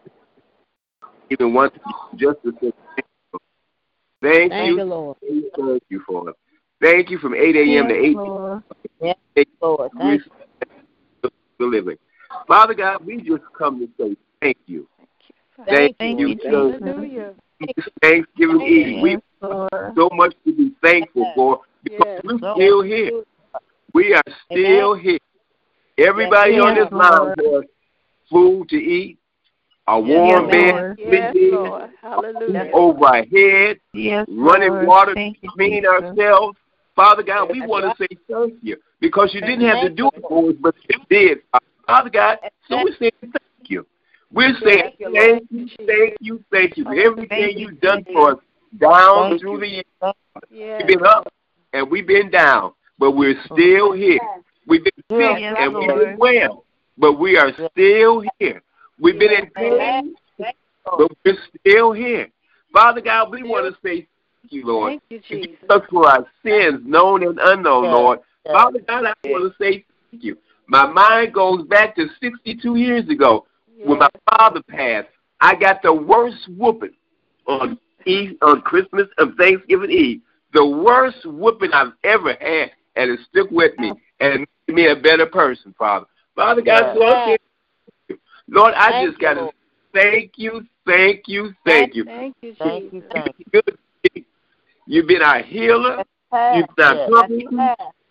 even want just to say thank you. Thank Thank you, you, Lord. thank you for it. Thank you from 8 a.m. to 8 Lord. Lord, thank you. Delivering. Father God, we just come to say thank you. Thank Thank you, you, Jesus. Jesus. Hallelujah. Thanking Eve. We Yes, Lord. so much to be thankful for because Yes. we're still here. We are still here. Everybody on this line has food to eat, a warm Yes, bed Lord. to Yes, Lord. Hallelujah. over our head, Yes, running Lord. water Thank to clean ourselves. Father God, we want to say thank you because you didn't have to do it for us, but you did. Father God, so we say thank you. We're saying Thank you, thank you, thank you, for everything you, you've done for us down Thank through you. the years. We've been up and we've been down, but we're still here. We've been sick Yes, and we've been well, but we are still here. We've been in pain, but we're still here. Father God, we want to say thank you, Lord. Thank you, Jesus. Forgive us for our sins, known and unknown, Yes. Lord. Yes. Father God, I want to say thank you. My mind goes back to 62 years ago when my father passed, I got the worst whooping on Eve, on Christmas and Thanksgiving Eve. The worst whooping I've ever had, and it stuck with me and made me a better person, Father. Father God, Yes. Lord, Lord, I Thank just got you, to thank you, thank you, thank you. Thank you, Thank Jesus. you, thank you. You've been our healer. You've been our company.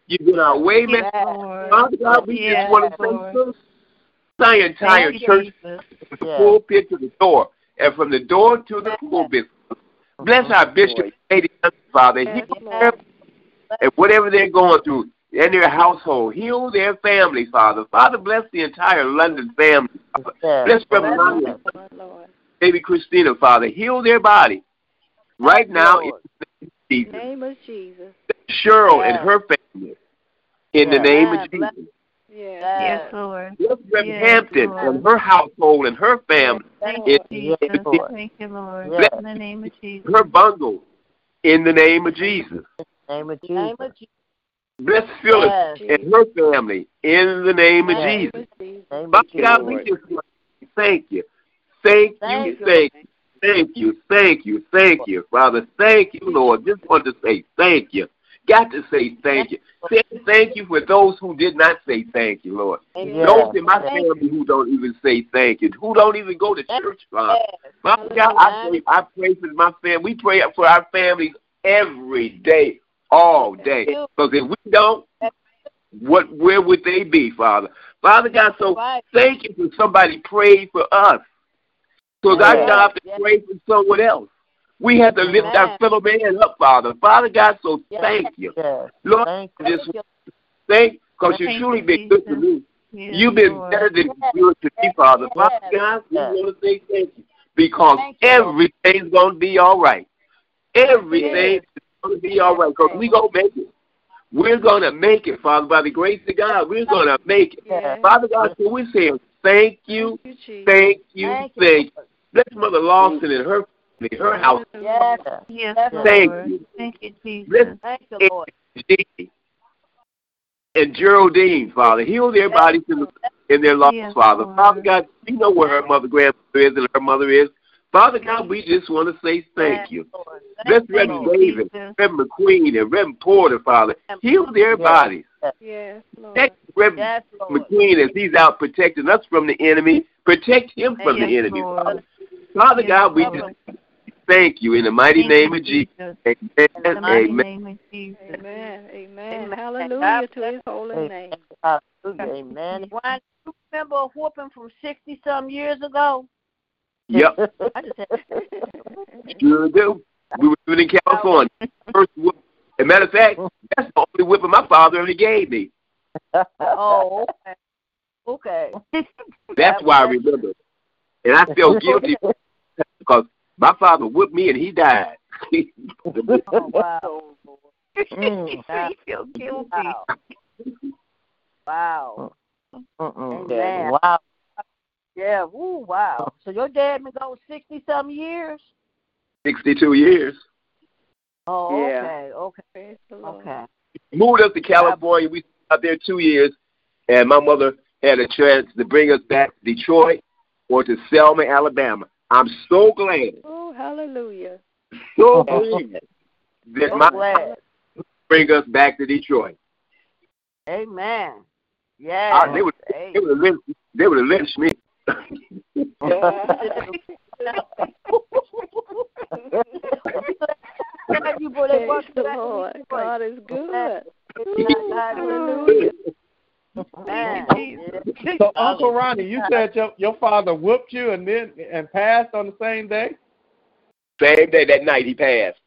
You've been our waymaker. Father God, we just want to thank the entire church from the pulpit to the door, and from the door to the pulpit. Bless our bishop, Lady Father. Heal and whatever they're going through in their household. Heal their family, Father. Father, bless the entire London family. Father. Bless Reverend Yes. Lonnie, Lord, Lord. baby Christina, Father. Heal their body right now in Jesus. the name of Jesus. Cheryl and her family in the name of Jesus. Yes. Yes, Lord. Bless Reverend Yes, Hampton Lord. and her household and her family. Thank in you, the Yes, Jesus. Lord. Thank you, Lord. Yes. In the name of Jesus. her bundle in the name of Jesus. Name of In the name Jesus. of Jesus. Bless Phyllis Yes. and her family in the name of Yes. Name Jesus. of Jesus. Name of Father God, we Jesus. just want to say thank you. Thank you, Thank you, thank you, thank you, thank you, thank you, Father. Thank you, Lord. Just want to say thank you. Got to say thank you. Say thank you for those who did not say thank you, Lord. Amen. Those in my family who don't even say thank you, who don't even go to church, Father. Father God, I pray, I pray for my family. We pray for our families every day, all day. Because if we don't, what where would they be, Father? Father God, so thank you for somebody prayed for us. Because I Yes. don't have to pray for someone else. We have to lift our fellow man up, Father. Father God, so Yes. thank you. Yes. Lord, Thank you. just Thank because you've truly been good to me. Yes, You've been Lord. better than Yes. good to me, Father. Yes. Father God, we Yes. want to say thank you because Thank you, everything's going to be all right. Everything Yes. is going to be all right because we going to make it. We're going to make it, Father, by the grace of God. We're going to make it. Yes. Father God, so we're saying thank you, Thank you, thank you, Thank thank you. You. Bless Mother Lawson and her family, her house. Yes. Yes. Yes, Yes. Lord. Thank you. Thank you, Jesus. Bless Thank you, Lord. And Geraldine, Father. Heal their bodies in, the, in their loss, Yes, Father. Lord. Father God, you know where her mother, grandmother is and her mother is. Father God, we just want to say thank you. Lord. Bless Thank you, Reverend Lord. David, Jesus. Reverend McQueen, and Reverend Porter, Father. Heal their Yes. bodies. Yes, Lord. Protect Reverend Yes, Lord. McQueen as he's out protecting us from the enemy. Protect him from Yes, the enemy, Lord. Father. Father Yes, God, we just thank you in the mighty Thank name of Jesus. Jesus. Amen. In the mighty Amen. name of Jesus. Amen. Amen. Amen. Hallelujah to his holy name. Amen. Why you remember a whooping from sixty some years ago? Yep, I just had sure do. We were living in California. First whip. As a matter of fact, that's the only whipping my father ever gave me. Oh, okay. Okay. That's why I remember. And I felt guilty because my father whipped me and he died. Oh, wow. Mm. I feel guilty. Wow. Wow. Amen. Wow. Yeah. Woo, wow. So your dad been gone sixty some years? 62 years. Oh, Yeah. okay, okay, Praise the Lord. okay. Moved us to California. We out there two years, and my mother had a chance to bring us back to Detroit or to Selma, Alabama. I'm so glad, Oh, hallelujah. so glad that So my glad. bring us back to Detroit. Amen. Yeah. Ah, they would Hey. they would have lynched, they would have lynched me. you boy, they Praise brought you the back to Lord. Detroit. God is good. Hallelujah. Man. Yeah. So Uncle Ronnie, you said your your father whooped you and then and passed on the same day. Same day that night he passed.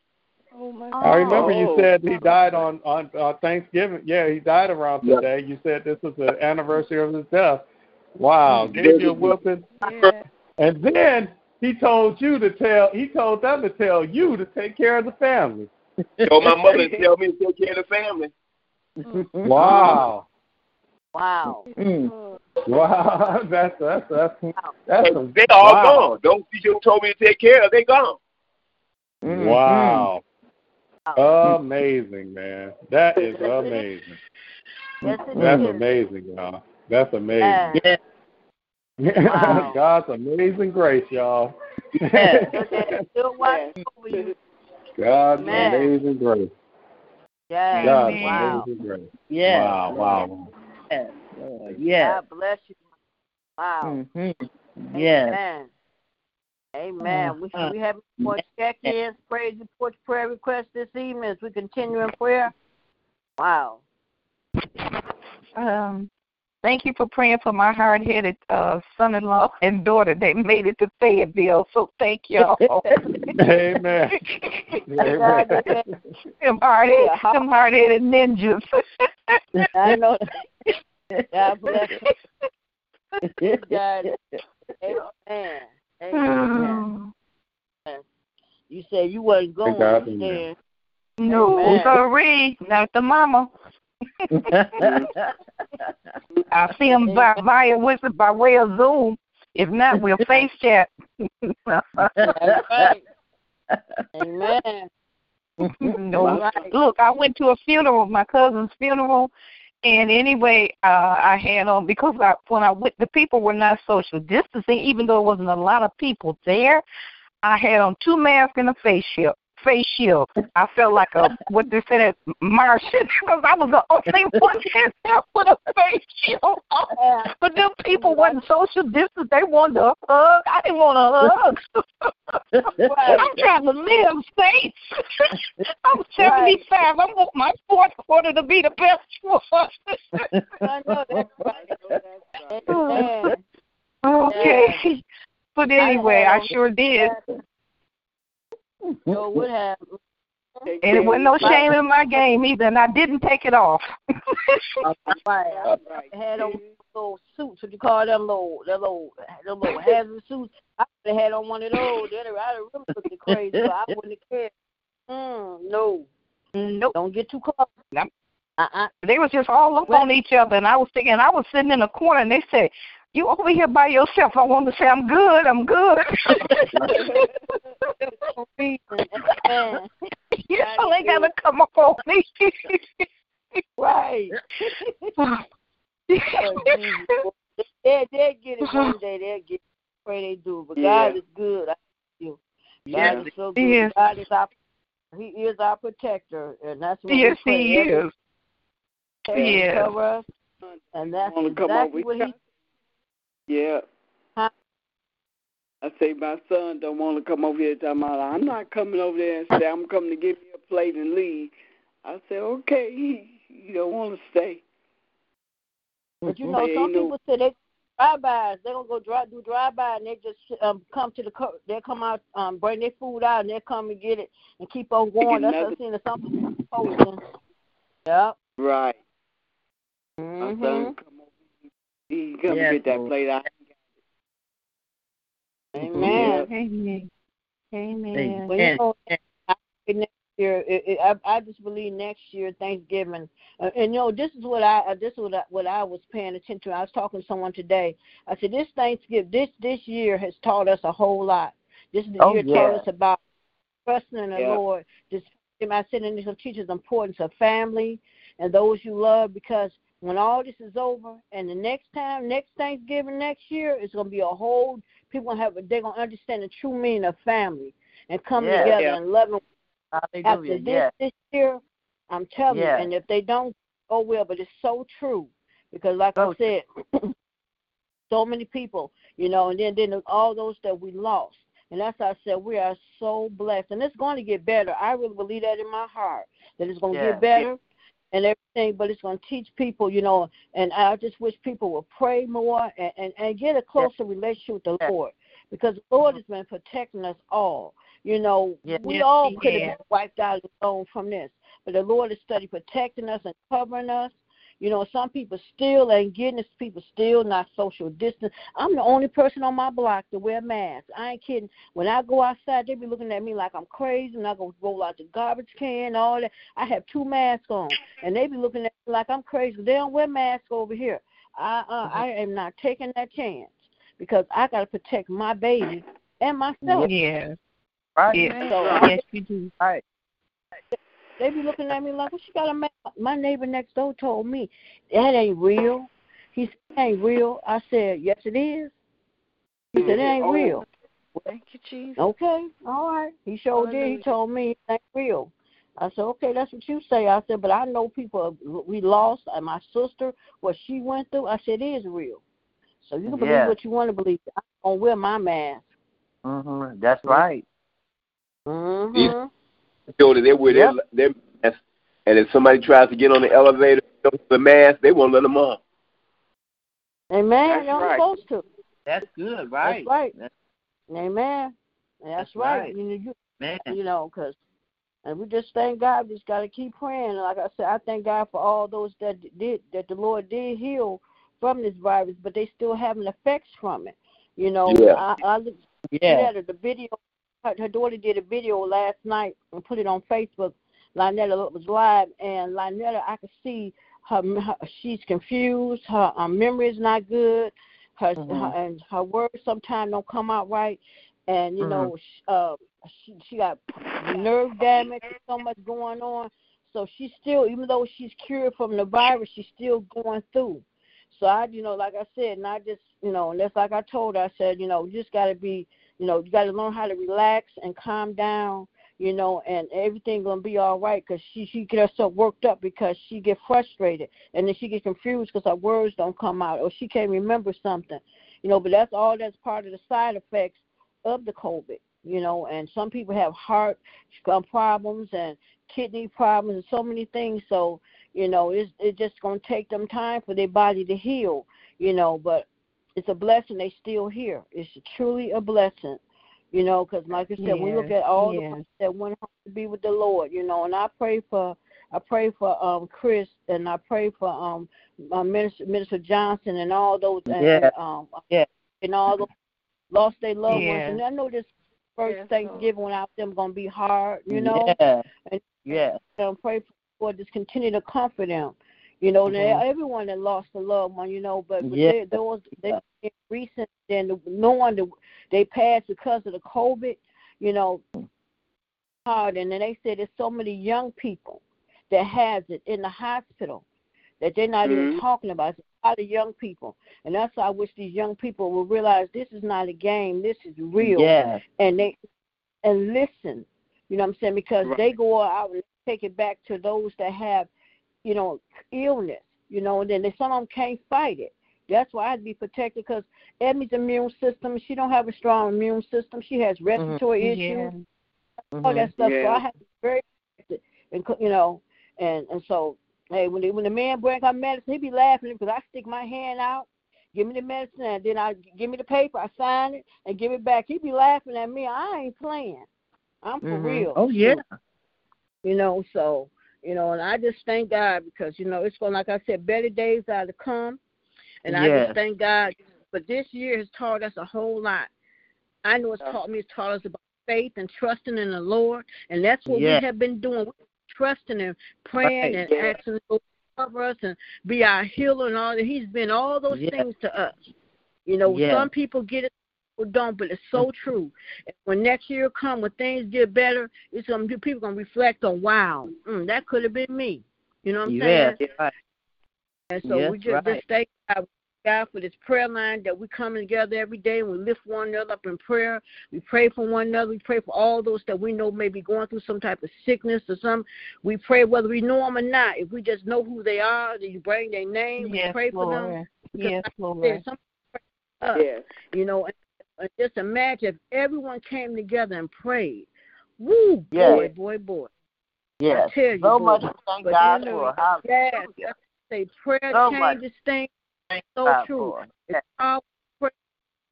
Oh, my God. I remember you said he died on on uh, Thanksgiving. Yeah, he died around Yeah. today. You said this was the anniversary of his death. Wow, gave you a whooping, Yeah. and then he told you to tell. He told them to tell you to take care of the family. Told my mother to tell me to take care of the family. Wow, Wow. Mm. Wow, that's that's that's that's some, They all wow. gone. Those people told me to take care of, they gone. Mm. Wow, Wow. amazing, man. That is amazing. Yes, That's is. amazing, y'all. That's amazing. Yeah. Yeah. Wow. God's amazing grace, y'all. Yes. Still watching over you. God's Amen. amazing grace. Yes. God's Wow. amazing grace. Yes. Wow, wow. Yes. Lord. Yes. God bless you. Wow. Mm-hmm. Yes. Amen. Amen. We Uh-huh. we have more check-ins, praise reports, prayer requests this evening as we continue in prayer. Wow. Um, thank you for praying for my hard-headed uh, son-in-law and daughter. They made it to Fayetteville, so thank y'all. Amen. Amen. them hard-headed, hard-headed ninjas. I know. God bless you. God. Amen. Amen. You said you wasn't going God, you no, Amen. sorry, not the mama. I see them by, via with by way of Zoom. If not, we'll face chat. Right. Amen. no, Right. look, I went to a funeral, my cousin's funeral, and anyway, uh, I had on because I, when I went, the people were not social distancing, even though it wasn't a lot of people there. I had on two masks and a face shield. Face shield. I felt like a what they said at Martian because I was the only one in there with a face shield on. But them people wasn't social distance. They wanted a hug. I didn't want a hug. I'm trying to live safe. I'm 75. I want my fourth quarter to be the best one. I know that's right. Amen. okay. But anyway, I sure did. So would have. And it wasn't no shame in my game either, and I didn't take it off. Right. I had on little suits. What you call them little, that little, them little hazard suits? I would have had on one of those. Then I'd have really looked crazy, but I wouldn't have cared. Mm, no, nope. don't get too close. Nope. Uh-uh. They was just all up on each other, and I was thinking, I was sitting in a corner, and they said, "You over here by yourself?" I want to say, "I'm good, I'm good." Amen. Y'all ain't gotta come up on me. Right. Jesus. They they get it one day. They'll get it. Pray they do. But Yeah. God is good. I tell you. Yes, God is so good. is. God is our He is our protector, and that's what yes, we he pray every is. day. Yes. Cover us, and that's wanna come exactly what he. Yeah. Huh? I say my son don't want to come over here. Talking about I'm not coming over there and say I'm coming to give you a plate and leave. I say okay. He don't want to stay. But you know, some no- people say they drive-bys. They gonna go drive do drive-by, and they just um come to the co- they come out um bring their food out, and they come and get it and keep on going. That's what another- I'm saying. Some people posting. Yep. Right. Mm-hmm. son come over. He come Yes, get that Lord. plate. out. Amen. Amen. Amen. Well, you know, I next year, it, it, I, I just believe next year Thanksgiving, uh, and you know, this is what I uh, this is what I, what I was paying attention to. I was talking to someone today. I said this Thanksgiving, this this year has taught us a whole lot. This is Oh, year yeah. taught us about trusting in the Yeah. Lord. This I said, and this teaches the importance of family and those you love because when all this is over and the next time, next Thanksgiving next year, it's gonna be a whole people gonna have they're gonna understand the true meaning of family and come Yeah. together Yeah. and loving after Hallelujah. this Yes. this year, I'm telling Yeah. you, and if they don't, oh well, but it's so true because, like So I said, so many people, you know, and then then all those that we lost, and that's how I said we are so blessed, and it's going to get better. I really believe that in my heart that it's going to Yeah. get better. And everything, but it's going to teach people, you know. And I just wish people would pray more and, and, and get a closer relationship with the Yeah. Lord, because the Lord mm-hmm. has been protecting us all. You know, Yeah. we Yes, all could have been wiped out alone from this, but the Lord is steady protecting us and covering us. You know, some people still ain't getting this. People still not social distance. I'm the only person on my block to wear masks. I ain't kidding. When I go outside, they be looking at me like I'm crazy, and I go roll out the garbage can all that. I have two masks on, and they be looking at me like I'm crazy. They don't wear masks over here. I uh, I am not taking that chance because I got to protect my baby and myself. Yes. Right. Yes. So I Yes, you do. Right. They be looking at me like, "What she got a man?" My neighbor next door told me that ain't real. He said, "It ain't real." I said, "Yes, it is." He said, it ain't Oh. real. Thank you, Jesus. Okay, all right. He sure did. He told me it ain't real. I said, okay, that's what you say. I said, but I know people we lost, and my sister, what she went through. I said, it is real. So you can believe Yes. what you want to believe. I'm gonna wear my mask. Mm Mhm. That's right. Mm-hmm. Go to there with Yep. their, their mask, and if somebody tries to get on the elevator with the mask, they won't let them on. Amen. That's You're right. supposed to. That's good, right? That's right. That's- Amen. That's, That's right. right. You know, you man. you know, because and we just thank God. We just got to keep praying. Like I said, I thank God for all those that did that the Lord did heal from this virus, but they still having effects from it. You know, Yeah. I, I looked Yeah. at the video. Her, her daughter did a video last night and put it on Facebook. Lynetta was live, and Lynetta, I could see her. her she's confused. Her um, memory is not good. Her, Mhm. her and her words sometimes don't come out right. And you Mhm. know, sh uh, she she got nerve damage. There's so much going on. So she's still, even though she's cured from the virus, she's still going through. So I, you know, like I said, not just, you know, and that's like I told her, I said, you know, you just got to be, you know, you got to learn how to relax and calm down, you know, and everything gonna be all right. Cause she she get herself worked up because she get frustrated and then she get confused because her words don't come out or she can't remember something, you know. But that's all that's part of the side effects of the COVID, you know. And some people have heart um, problems and kidney problems and so many things. So you know, it's it's just gonna take them time for their body to heal, you know. But it's a blessing they still here. It's truly a blessing, you know, because like I said, we look at all yes. the ones that went home to be with the Lord, you know. And I pray for I pray for um Chris and I pray for um uh, Minister Minister Johnson and all those and, Yeah. um Yeah. and all those lost their loved ones. And I know this first Yes, Lord. Thanksgiving without them gonna be hard, you know. Yeah. And- Yeah. and pray for Lord just continue to comfort them. You know, Mhm. they everyone that lost a loved one, you know, but, but Yeah. those they recent then the, no one that they passed because of the COVID, you know, hard. And then they said there's so many young people that has it in the hospital that they're not even Mhm. talking about. It's a lot of young people, and that's why I wish these young people will realize this is not a game. This is real Yeah. and they and listen. You know what I'm saying? Because Right. they go out and take it back to those that have, you know, illness. You know, and then they, some of them can't fight it. That's why I'd be protected because Emmy's immune system, she don't have a strong immune system. She has respiratory Yeah. issues, all that Mhm. stuff. So I have to be very protected, and you know, and and so hey, when they, when the man bring her medicine, he be laughing because I stick my hand out, give me the medicine, and then I give me the paper, I sign it, and give it back. He be laughing at me. I ain't playing. I'm for Mhm. real. Oh yeah. You know, so you know, and I just thank God because you know it's going like I said, better days are to come, and I just thank God. But this year has taught us a whole lot. I know it's taught me. It's taught us about faith and trusting in the Lord, and that's what Yeah. we have been doing. Trusting and praying Right. and Yeah. asking the Lord to cover us and be our healer and all that. He's been all those Yeah. things to us. You know, Yeah. some people get it, people don't, but it's so true. When next year come, when things get better, it's gonna be people gonna reflect on, wow, mm, that could have been me. You know what I'm Yes. saying? Right. And so Yes, we just, right. just thank God, God for this prayer line that we coming together every day and we lift one another up in prayer. We pray for one another. We pray for all those that we know may be going through some type of sickness or some. We pray whether we know them or not. If we just know who they are, that you bring their name. We Yes, pray for them. Lord. Because Yes, like I Lord. said, some pray for us, Yes. you know, and, and just imagine if everyone came together and prayed. Woo, Yes. boy, boy, boy. Yes. I tell you, so boy. much to thank But God you know, for. Hallelujah. Yes, that's say prayer So much. changes things. Thank so God true. It's power prayer.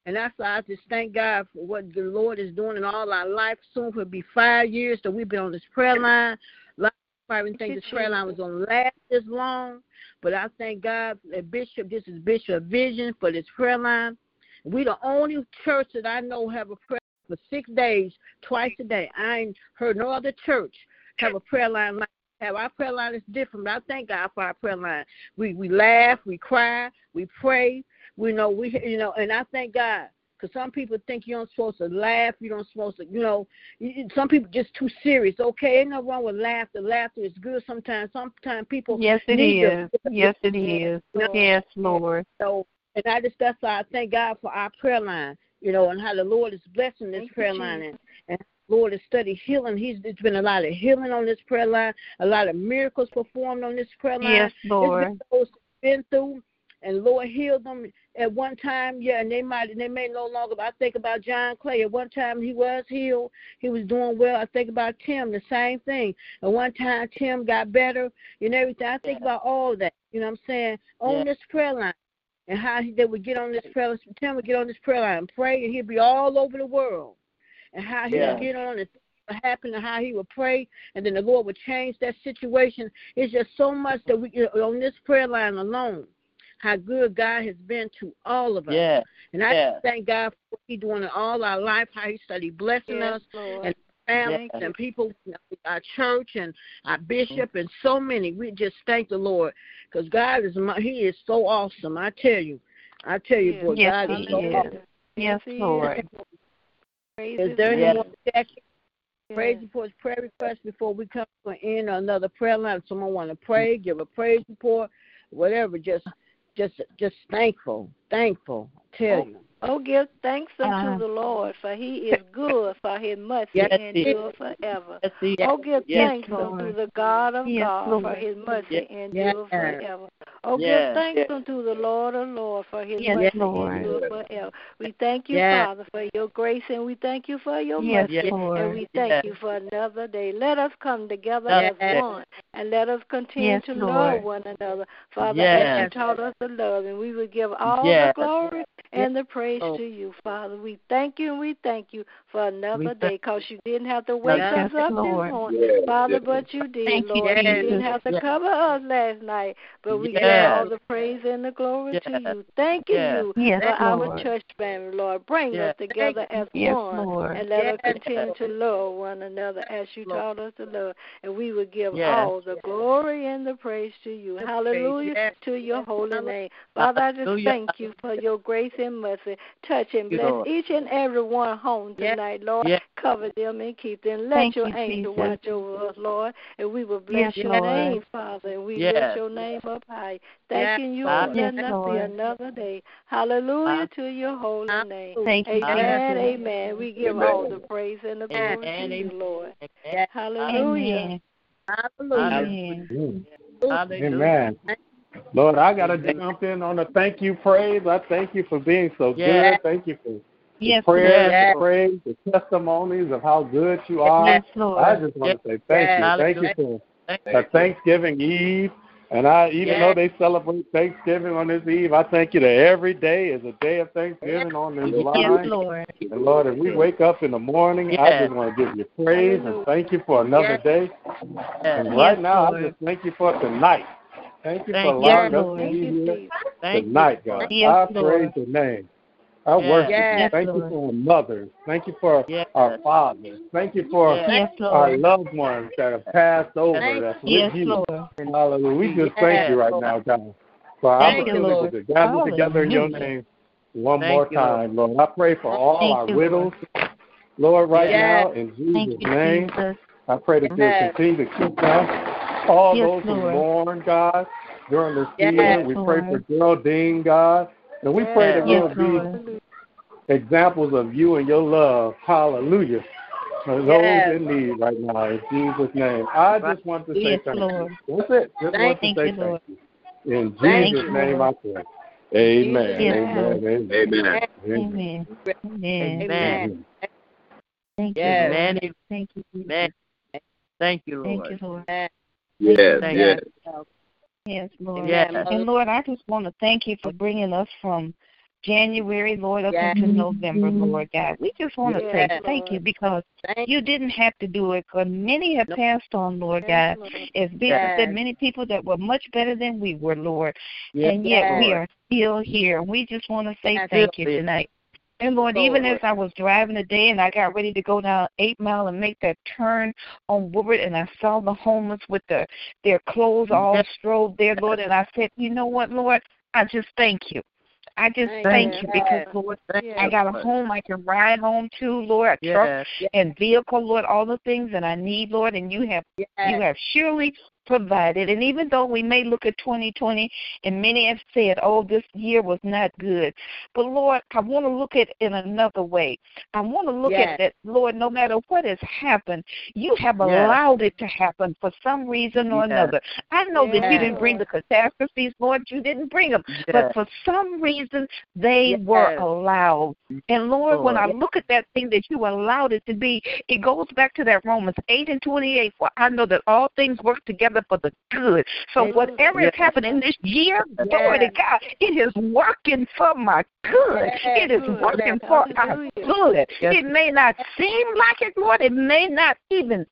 And that's why I just thank God for what the Lord is doing in all our life. Soon it'll be five years that we've been on this prayer line. A lot of people didn't think this prayer line was going to last this long. But I thank God that Bishop, this is Bishop Vision for this prayer line. We the only church that I know have a prayer for six days, twice a day. I ain't heard no other church have a prayer line like have our prayer line is different, but I thank God for our prayer line. We we laugh, we cry, we pray. We know we you know, and I thank God because some people think you don't supposed to laugh, you don't supposed to you know. Some people just too serious. Okay, ain't no wrong with laughter. Laughter is good sometimes. Sometimes people Yes, it need to- Yes, it is. Yes, Lord. And I just that's why I thank God for our prayer line. you know, and how the Lord is blessing this Thank you, prayer line. And, and Lord has studied healing. He's there's been a lot of healing on this prayer line, a lot of miracles performed on this prayer line. Yes, It's Lord. those been through and Lord healed them at one time, yeah, and they might they may no longer but I think about John Clay. At one time he was healed, he was doing well. I think about Tim, the same thing. At one time Tim got better and everything. I think about all that. You know what I'm saying? On Yeah. this prayer line. And how he, they would get on this prayer line, Tim would get on this prayer line and pray and he'd be all over the world. And how he Yeah. would get on and what happened and how he would pray and then the Lord would change that situation. It's just so much that we on this prayer line alone how good God has been to all of us. Yeah. And I Yeah. just thank God for what He's doing in all our life, how He started blessing Yes, us Lord. and families Yes. and people, our church and our bishop mm-hmm. and so many. We just thank the Lord because God is my, He is so awesome. I tell you, I tell you, boy, Yes, God He is so is. awesome. Yes, He. Lord. Is there any Yes. more Jackie? Yes. Praise reports, prayer requests before we come to an end or another prayer line. If someone want to pray, give a praise report, whatever. Just, just, just thankful, thankful. I tell oh, you. Oh, give thanks unto Uh, the Lord, for he is good, for his mercy Yes, he endure forever. Let's see. Oh, give Yes, thanks Lord. unto the God of Yes, God, Lord. for his mercy Yes. endure Yes. forever. Oh, Yes. give thanks Yes. unto the Lord of Lord, for his Yes, mercy Lord. endure forever. We thank you, Yes. Father, for your grace, and we thank you for your Yes, mercy. Yes. And we thank Yes. you for another day. Let us come together Yes. as one, and let us continue Yes, to Lord. love one another, Father, as you taught us to love, and we will give all Yes. the glory and the praise Oh. to you, Father. We thank you and we thank you for another day because you didn't have to wake Yes, us up Lord. this morning, Yes, Father, yes. but you did, Thank you, Lord. You didn't have to Yes. cover us last night, but we give all the praise and the glory to Yes. you. Thanking Yes. you Yes, for our Lord. church family, Lord. Bring Yes. us together as Yes, one Lord. and let us continue to love one another as you Lord. taught us to love. And we will give Yes. all the glory and the praise to you. Hallelujah Yes. to your Yes. holy Hallelujah. name. Father, I just Hallelujah. thank you for your grace and mercy. Touch and bless Lord. each and every one home Yes. tonight, Lord. Yes. Cover them and keep them. Let Thank your you, angel Jesus. watch over us, Lord. And we will bless Yes, your Lord. name, Father. And we Yes. lift your name up high. Thanking you for Yes, letting us see Lord. another day. Hallelujah Hall- to your holy name. Thank you, Amen. Amen. We give Amen. all the praise and the glory Amen. to you, Lord. Amen. Hallelujah. Amen. Hallelujah. Amen. Hallelujah. Lord, I got to jump in on the thank you praise. I thank you for being so Yes. good. Thank you for the Yes, prayers, Yes. the praise, the testimonies of how good you are. Yes, Lord. I just want to say thank you. Thank you for Thank uh, Thanksgiving Eve. And I, even though they celebrate Thanksgiving on this Eve, I thank you that every day is a day of Thanksgiving on this Yes, Yes, line. Lord. And Lord, if we wake up in the morning, I just want to give you praise and thank you for another day. And right now. I just thank you for tonight. Thank you Thank for allowing us Lord. to be here Jesus. Thank tonight. God. Yes, I praise your name. I Yes. worship Yes, you. Thank you for our mothers. Thank you for Yes. our fathers. Thank you for Yes. Yes, our Lord. loved ones that have passed over Thank that's with Yes, you. Lord. Hallelujah. We just thank you right Lord. now, God, for our Thank you, opportunity to gather together in your name one Thank more you, Lord. time, Lord. I pray for all Thank our you, widows, Lord, right Yes. now, in Thank Jesus' you, name. Jesus. I pray that you'll continue to keep them. All Yes, those who mourn, God, during this Yes, season. We pray for Geraldine, God. And we pray that Yes, we'll be Lord. examples of you and your love. Hallelujah. For those in need right now, in Jesus' name. I just want to say Yes, thank Lord. you. That's it. Just Thank want to you, say Lord. thank you. In Thank Jesus' you, name I pray. Amen. Yes, Amen. Lord. Amen. Amen. Amen. Amen. Amen. Thank you, Yes. Amen. Thank you, Amen. Thank you, Thank you, Lord. Yes, Thank yes. Yes, Lord. Yes. And Lord, I just want to thank you for bringing us from January, Lord, up Yes. into November, Lord God. We just want to say Yes, thank you because Thank you didn't have to do it because many have Nope. passed on, Lord Yes, God. Lord. As Bishop Yes. said, many people that were much better than we were, Lord. Yes, and yet we are still here. We just want to say Yes, thank you Lord. tonight. And Lord, even Lord. as I was driving today and I got ready to go down Eight Mile and make that turn on Woodward, and I saw the homeless with their their clothes all Yes. strode there, Lord, and I said, you know what, Lord, I just thank you. I just Thank thank you. because Lord, I got a home I can ride home to, Lord, a truck Yes. and vehicle, Lord, all the things that I need, Lord, and you have you have surely provided. And even though we may look at 2020 and many have said, oh, this year was not good, but Lord, I want to look at it in another way. I want to look Yes. at that, Lord, no matter what has happened, you have Yes. allowed it to happen for some reason or Yes. another. I know that you didn't bring the catastrophes, Lord, you didn't bring them, but for some reason they were allowed. And Lord, when I look at that thing that you allowed it to be, it goes back to that Romans 8 and 28, for I know that all things work together for the good. So Yes. whatever Yes. has happened in this year, glory to God, it is working for my good. Yes. It is working for our good. Yes. It may not seem like it, Lord. It may not even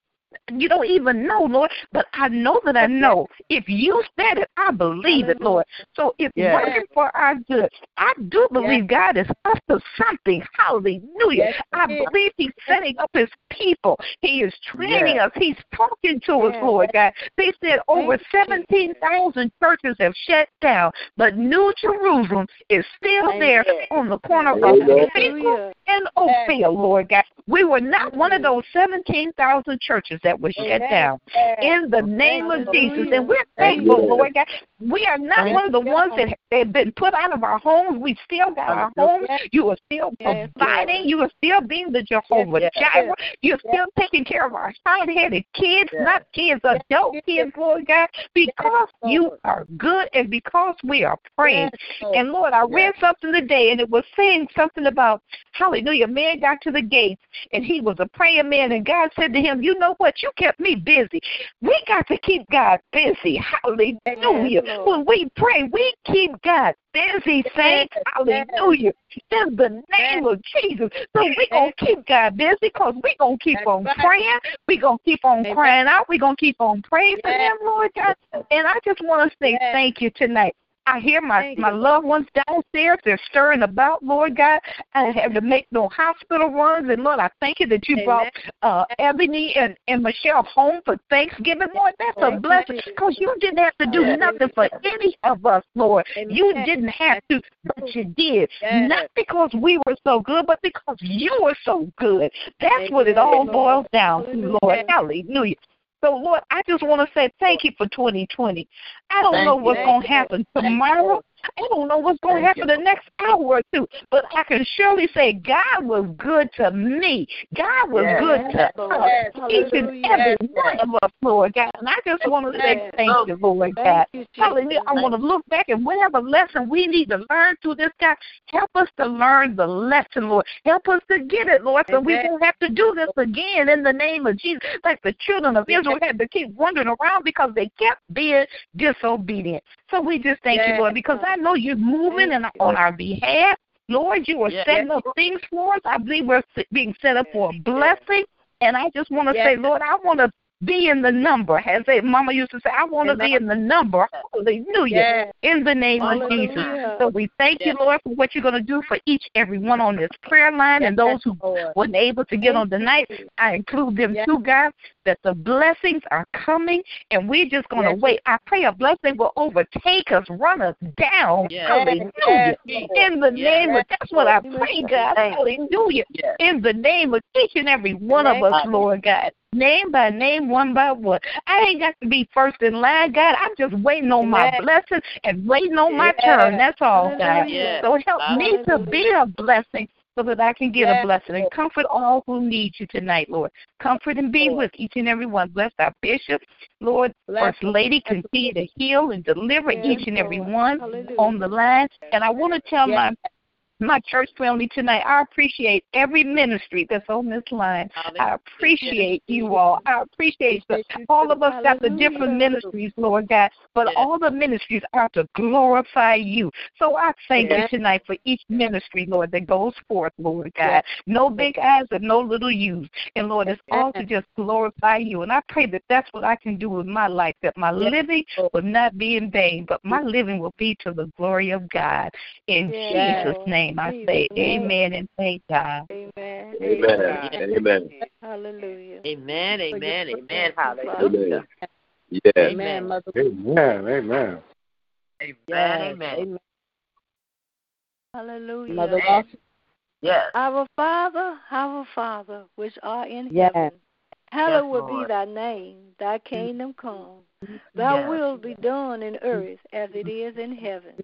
you don't even know, Lord, but I know that I know. If you said it, I believe it, Lord. So it's Yes. working for our good. I do believe God is up to something. Hallelujah. Yes, I believe He's setting up His people. He is training Yes. us. He's talking to us, Yes. Lord God. They said over 17,000 churches have shut down, but New Jerusalem is still there on the corner of Amen. Finkel Hallelujah. and Ophir, Lord God. We were not one of those 17,000 churches that was shut down. In the name of Jesus. And we're thankful, Lord God. We are not one of the ones that have been put out of our homes. We still got our homes. You are still providing. You are still being the Jehovah Jireh. You're still taking care of our hard-headed kids, not kids, adult kids, Lord God, because you are good and because we are praying. And Lord, I read something today, and it was saying something about Hallelujah. Man got to the gates, and he was a praying man, and God said to him, "You know what? But you kept me busy. We got to keep God busy. Hallelujah. Yes, when we pray, we keep God busy, saints. Yes, Hallelujah. In the name of Jesus. So we going to keep God busy because we going to keep That's on right. praying. we going to keep on Amen. crying out. we going to keep on praying for Yes. Lord God. And I just want to say Yes. thank you tonight. I hear my, Thank my you. loved ones downstairs. They're stirring about, Lord God. I have to make no hospital runs. And Lord, I thank you that you Amen. brought uh, Ebony and, and Michelle home for Thanksgiving, Lord. That's a blessing because you didn't have to do Yes. nothing for any of us, Lord. You didn't have to, but you did. Not because we were so good, but because you were so good. That's what it all boils down to, Lord. Hallelujah. So, Lord, I just want to say thank you for 2020. I don't Thank know what's going to happen tomorrow. I don't know what's going to happen the next hour or two, but I can surely say God was good to me. God was Yes. good to Lord. us, Yes. each and every one of us, Lord God. And I just want to say Yes. thank you, Lord God. Thank you, Jesus. Hallelujah. I want to look back and whatever lesson we need to learn through this, God, help us to learn the lesson, Lord. Help us to get it, Lord, so we won't have to do this again in the name of Jesus. Like the children of Israel had to keep wandering around because they kept being disobedient. So we just thank you, Lord, because I know you're moving in, on our behalf. Lord, you are Yes. setting up things for us. I believe we're being set up for a blessing. And I just want to Yes. say, Lord, I want to be in the number. As a mama used to say, I want to be in the number. Hallelujah. Yes. In the name of Jesus. So we thank you, Lord, for what you're going to do for each every one on this prayer line and those who Lord. wasn't able to get on tonight. I include them Yes. too, God, that the blessings are coming and we're just going to Yes. wait. I pray a blessing will overtake us, run us down. Yes. Hallelujah. Yes, In the Yes. name of, that's what I pray, God. Hallelujah. Yes. In the name of each and every one of us, Lord God. Name by name, one by one. I ain't got to be first in line, God. I'm just waiting on my Amen. blessing and waiting on my Yes. turn. That's all, God. Hallelujah. So help me to be a blessing so that I can get a blessing and comfort all who need you tonight, Lord. Comfort and be Lord. with each and every one. Bless our bishop, Lord. Bless First Lady, continue to heal and deliver Yes, each and every one Hallelujah. on the line. And I want to tell Yes. my my church family tonight, I appreciate every ministry that's on this line. I appreciate you all. I appreciate the, all of us got the different ministries, Lord God, but all the ministries are to glorify you. So I thank you tonight for each ministry, Lord, that goes forth, Lord God. No big eyes and no little U's. And Lord, it's all to just glorify you. And I pray that that's what I can do with my life, that my living will not be in vain, but my living will be to the glory of God. In Jesus' name, I say amen and thank God. Amen. Amen. Amen. Hallelujah. Amen. Amen. Amen. Amen. Hallelujah. Yes. Amen, Mother. Amen. Amen. Amen. Amen. Hallelujah. Mother Lawson. Yes. Our Father, our Father, which art in Yes. heaven, Hallowed Yes, be thy name, thy kingdom come. Thy Yes. will be done in earth as it is in heaven.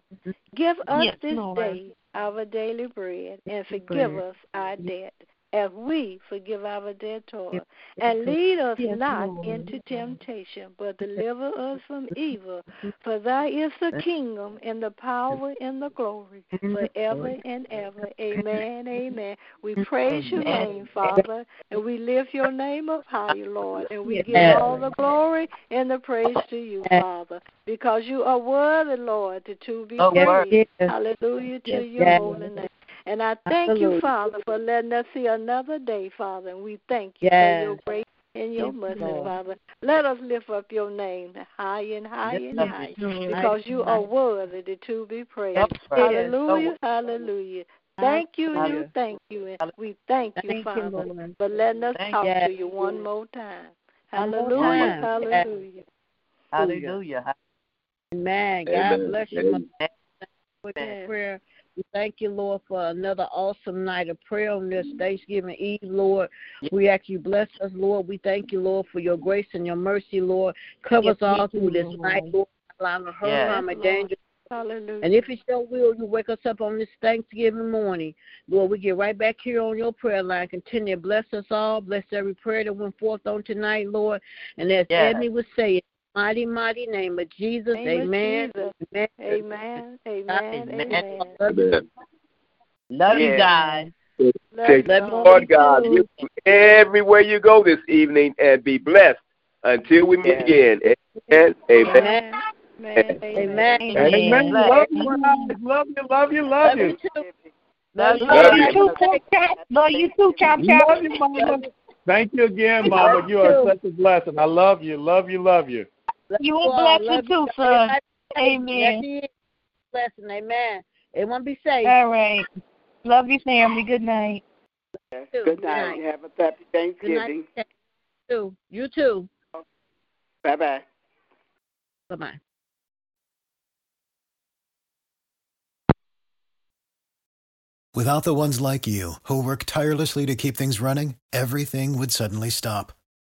Give us Yes, this Lord. day our daily bread, and forgive us our debt, as we forgive our debtors. And lead us Yes, not Lord. into temptation, but deliver us from evil. For thy is the kingdom, and the power, and the glory, forever and ever. Amen, amen. We praise your Amen. name, Father, and we lift your name up higher, Lord, and we give all the glory and the praise to you, Father, because you are worthy, Lord, to, to be praised. worthy. Hallelujah to your holy name. And I thank you, Father, for letting us see another day, Father. And we thank you Yes. for your grace and your Yes, mercy, Lord. Father. Let us lift up your name high and higher and high higher because you are worthy to- to be praised. Yes, Lord. Hallelujah, hallelujah. Thank you, you, Hallelujah. thank you. And we thank you, Thank Father, Lord. for letting us Thank talk you. to you one more time. One Hallelujah, hallelujah. Hallelujah. Amen. God Amen. bless you, Amen. my for Yes. that prayer. We thank you, Lord, for another awesome night of prayer on this Thanksgiving Eve, Lord. We ask you bless us, Lord. We thank you, Lord, for your grace and your mercy, Lord. Cover Yes, us all through this Lord. night, Lord. Allow her Yes, harm and Lord. danger. Hallelujah. And if it's your will, you wake us up on this Thanksgiving morning. Lord, we get right back here on your prayer line. Continue to bless us all. Bless every prayer that went forth on tonight, Lord. And as Yes. Ebony would say, in the mighty, mighty name of Jesus, Name of amen. Jesus. Amen. Amen, amen, Amen. amen. Amen. Love you Yeah. guys. Love Take you Love all. Lord God with you everywhere you go this evening and be blessed until we meet Yes. again. Amen. Amen. Amen. Amen. Amen. Amen. Amen. Love you, guys. Love you, love you, love you. Love you. Love Love you you. too, Chop Chop. Love you too, Chop Chop. Love you, Mama. Thank you again, Mama. You are such a blessing. I love you, love you, love you. You all. a blessing Love you. too, son. Amen. Blessing, Amen. It won't be safe. All right. Love you, family. Good night. Yes. Good Good night. night. Have a happy Good Thanksgiving. night. You too. You too. Bye bye. Bye bye. Without the ones like you, who work tirelessly to keep things running, everything would suddenly stop.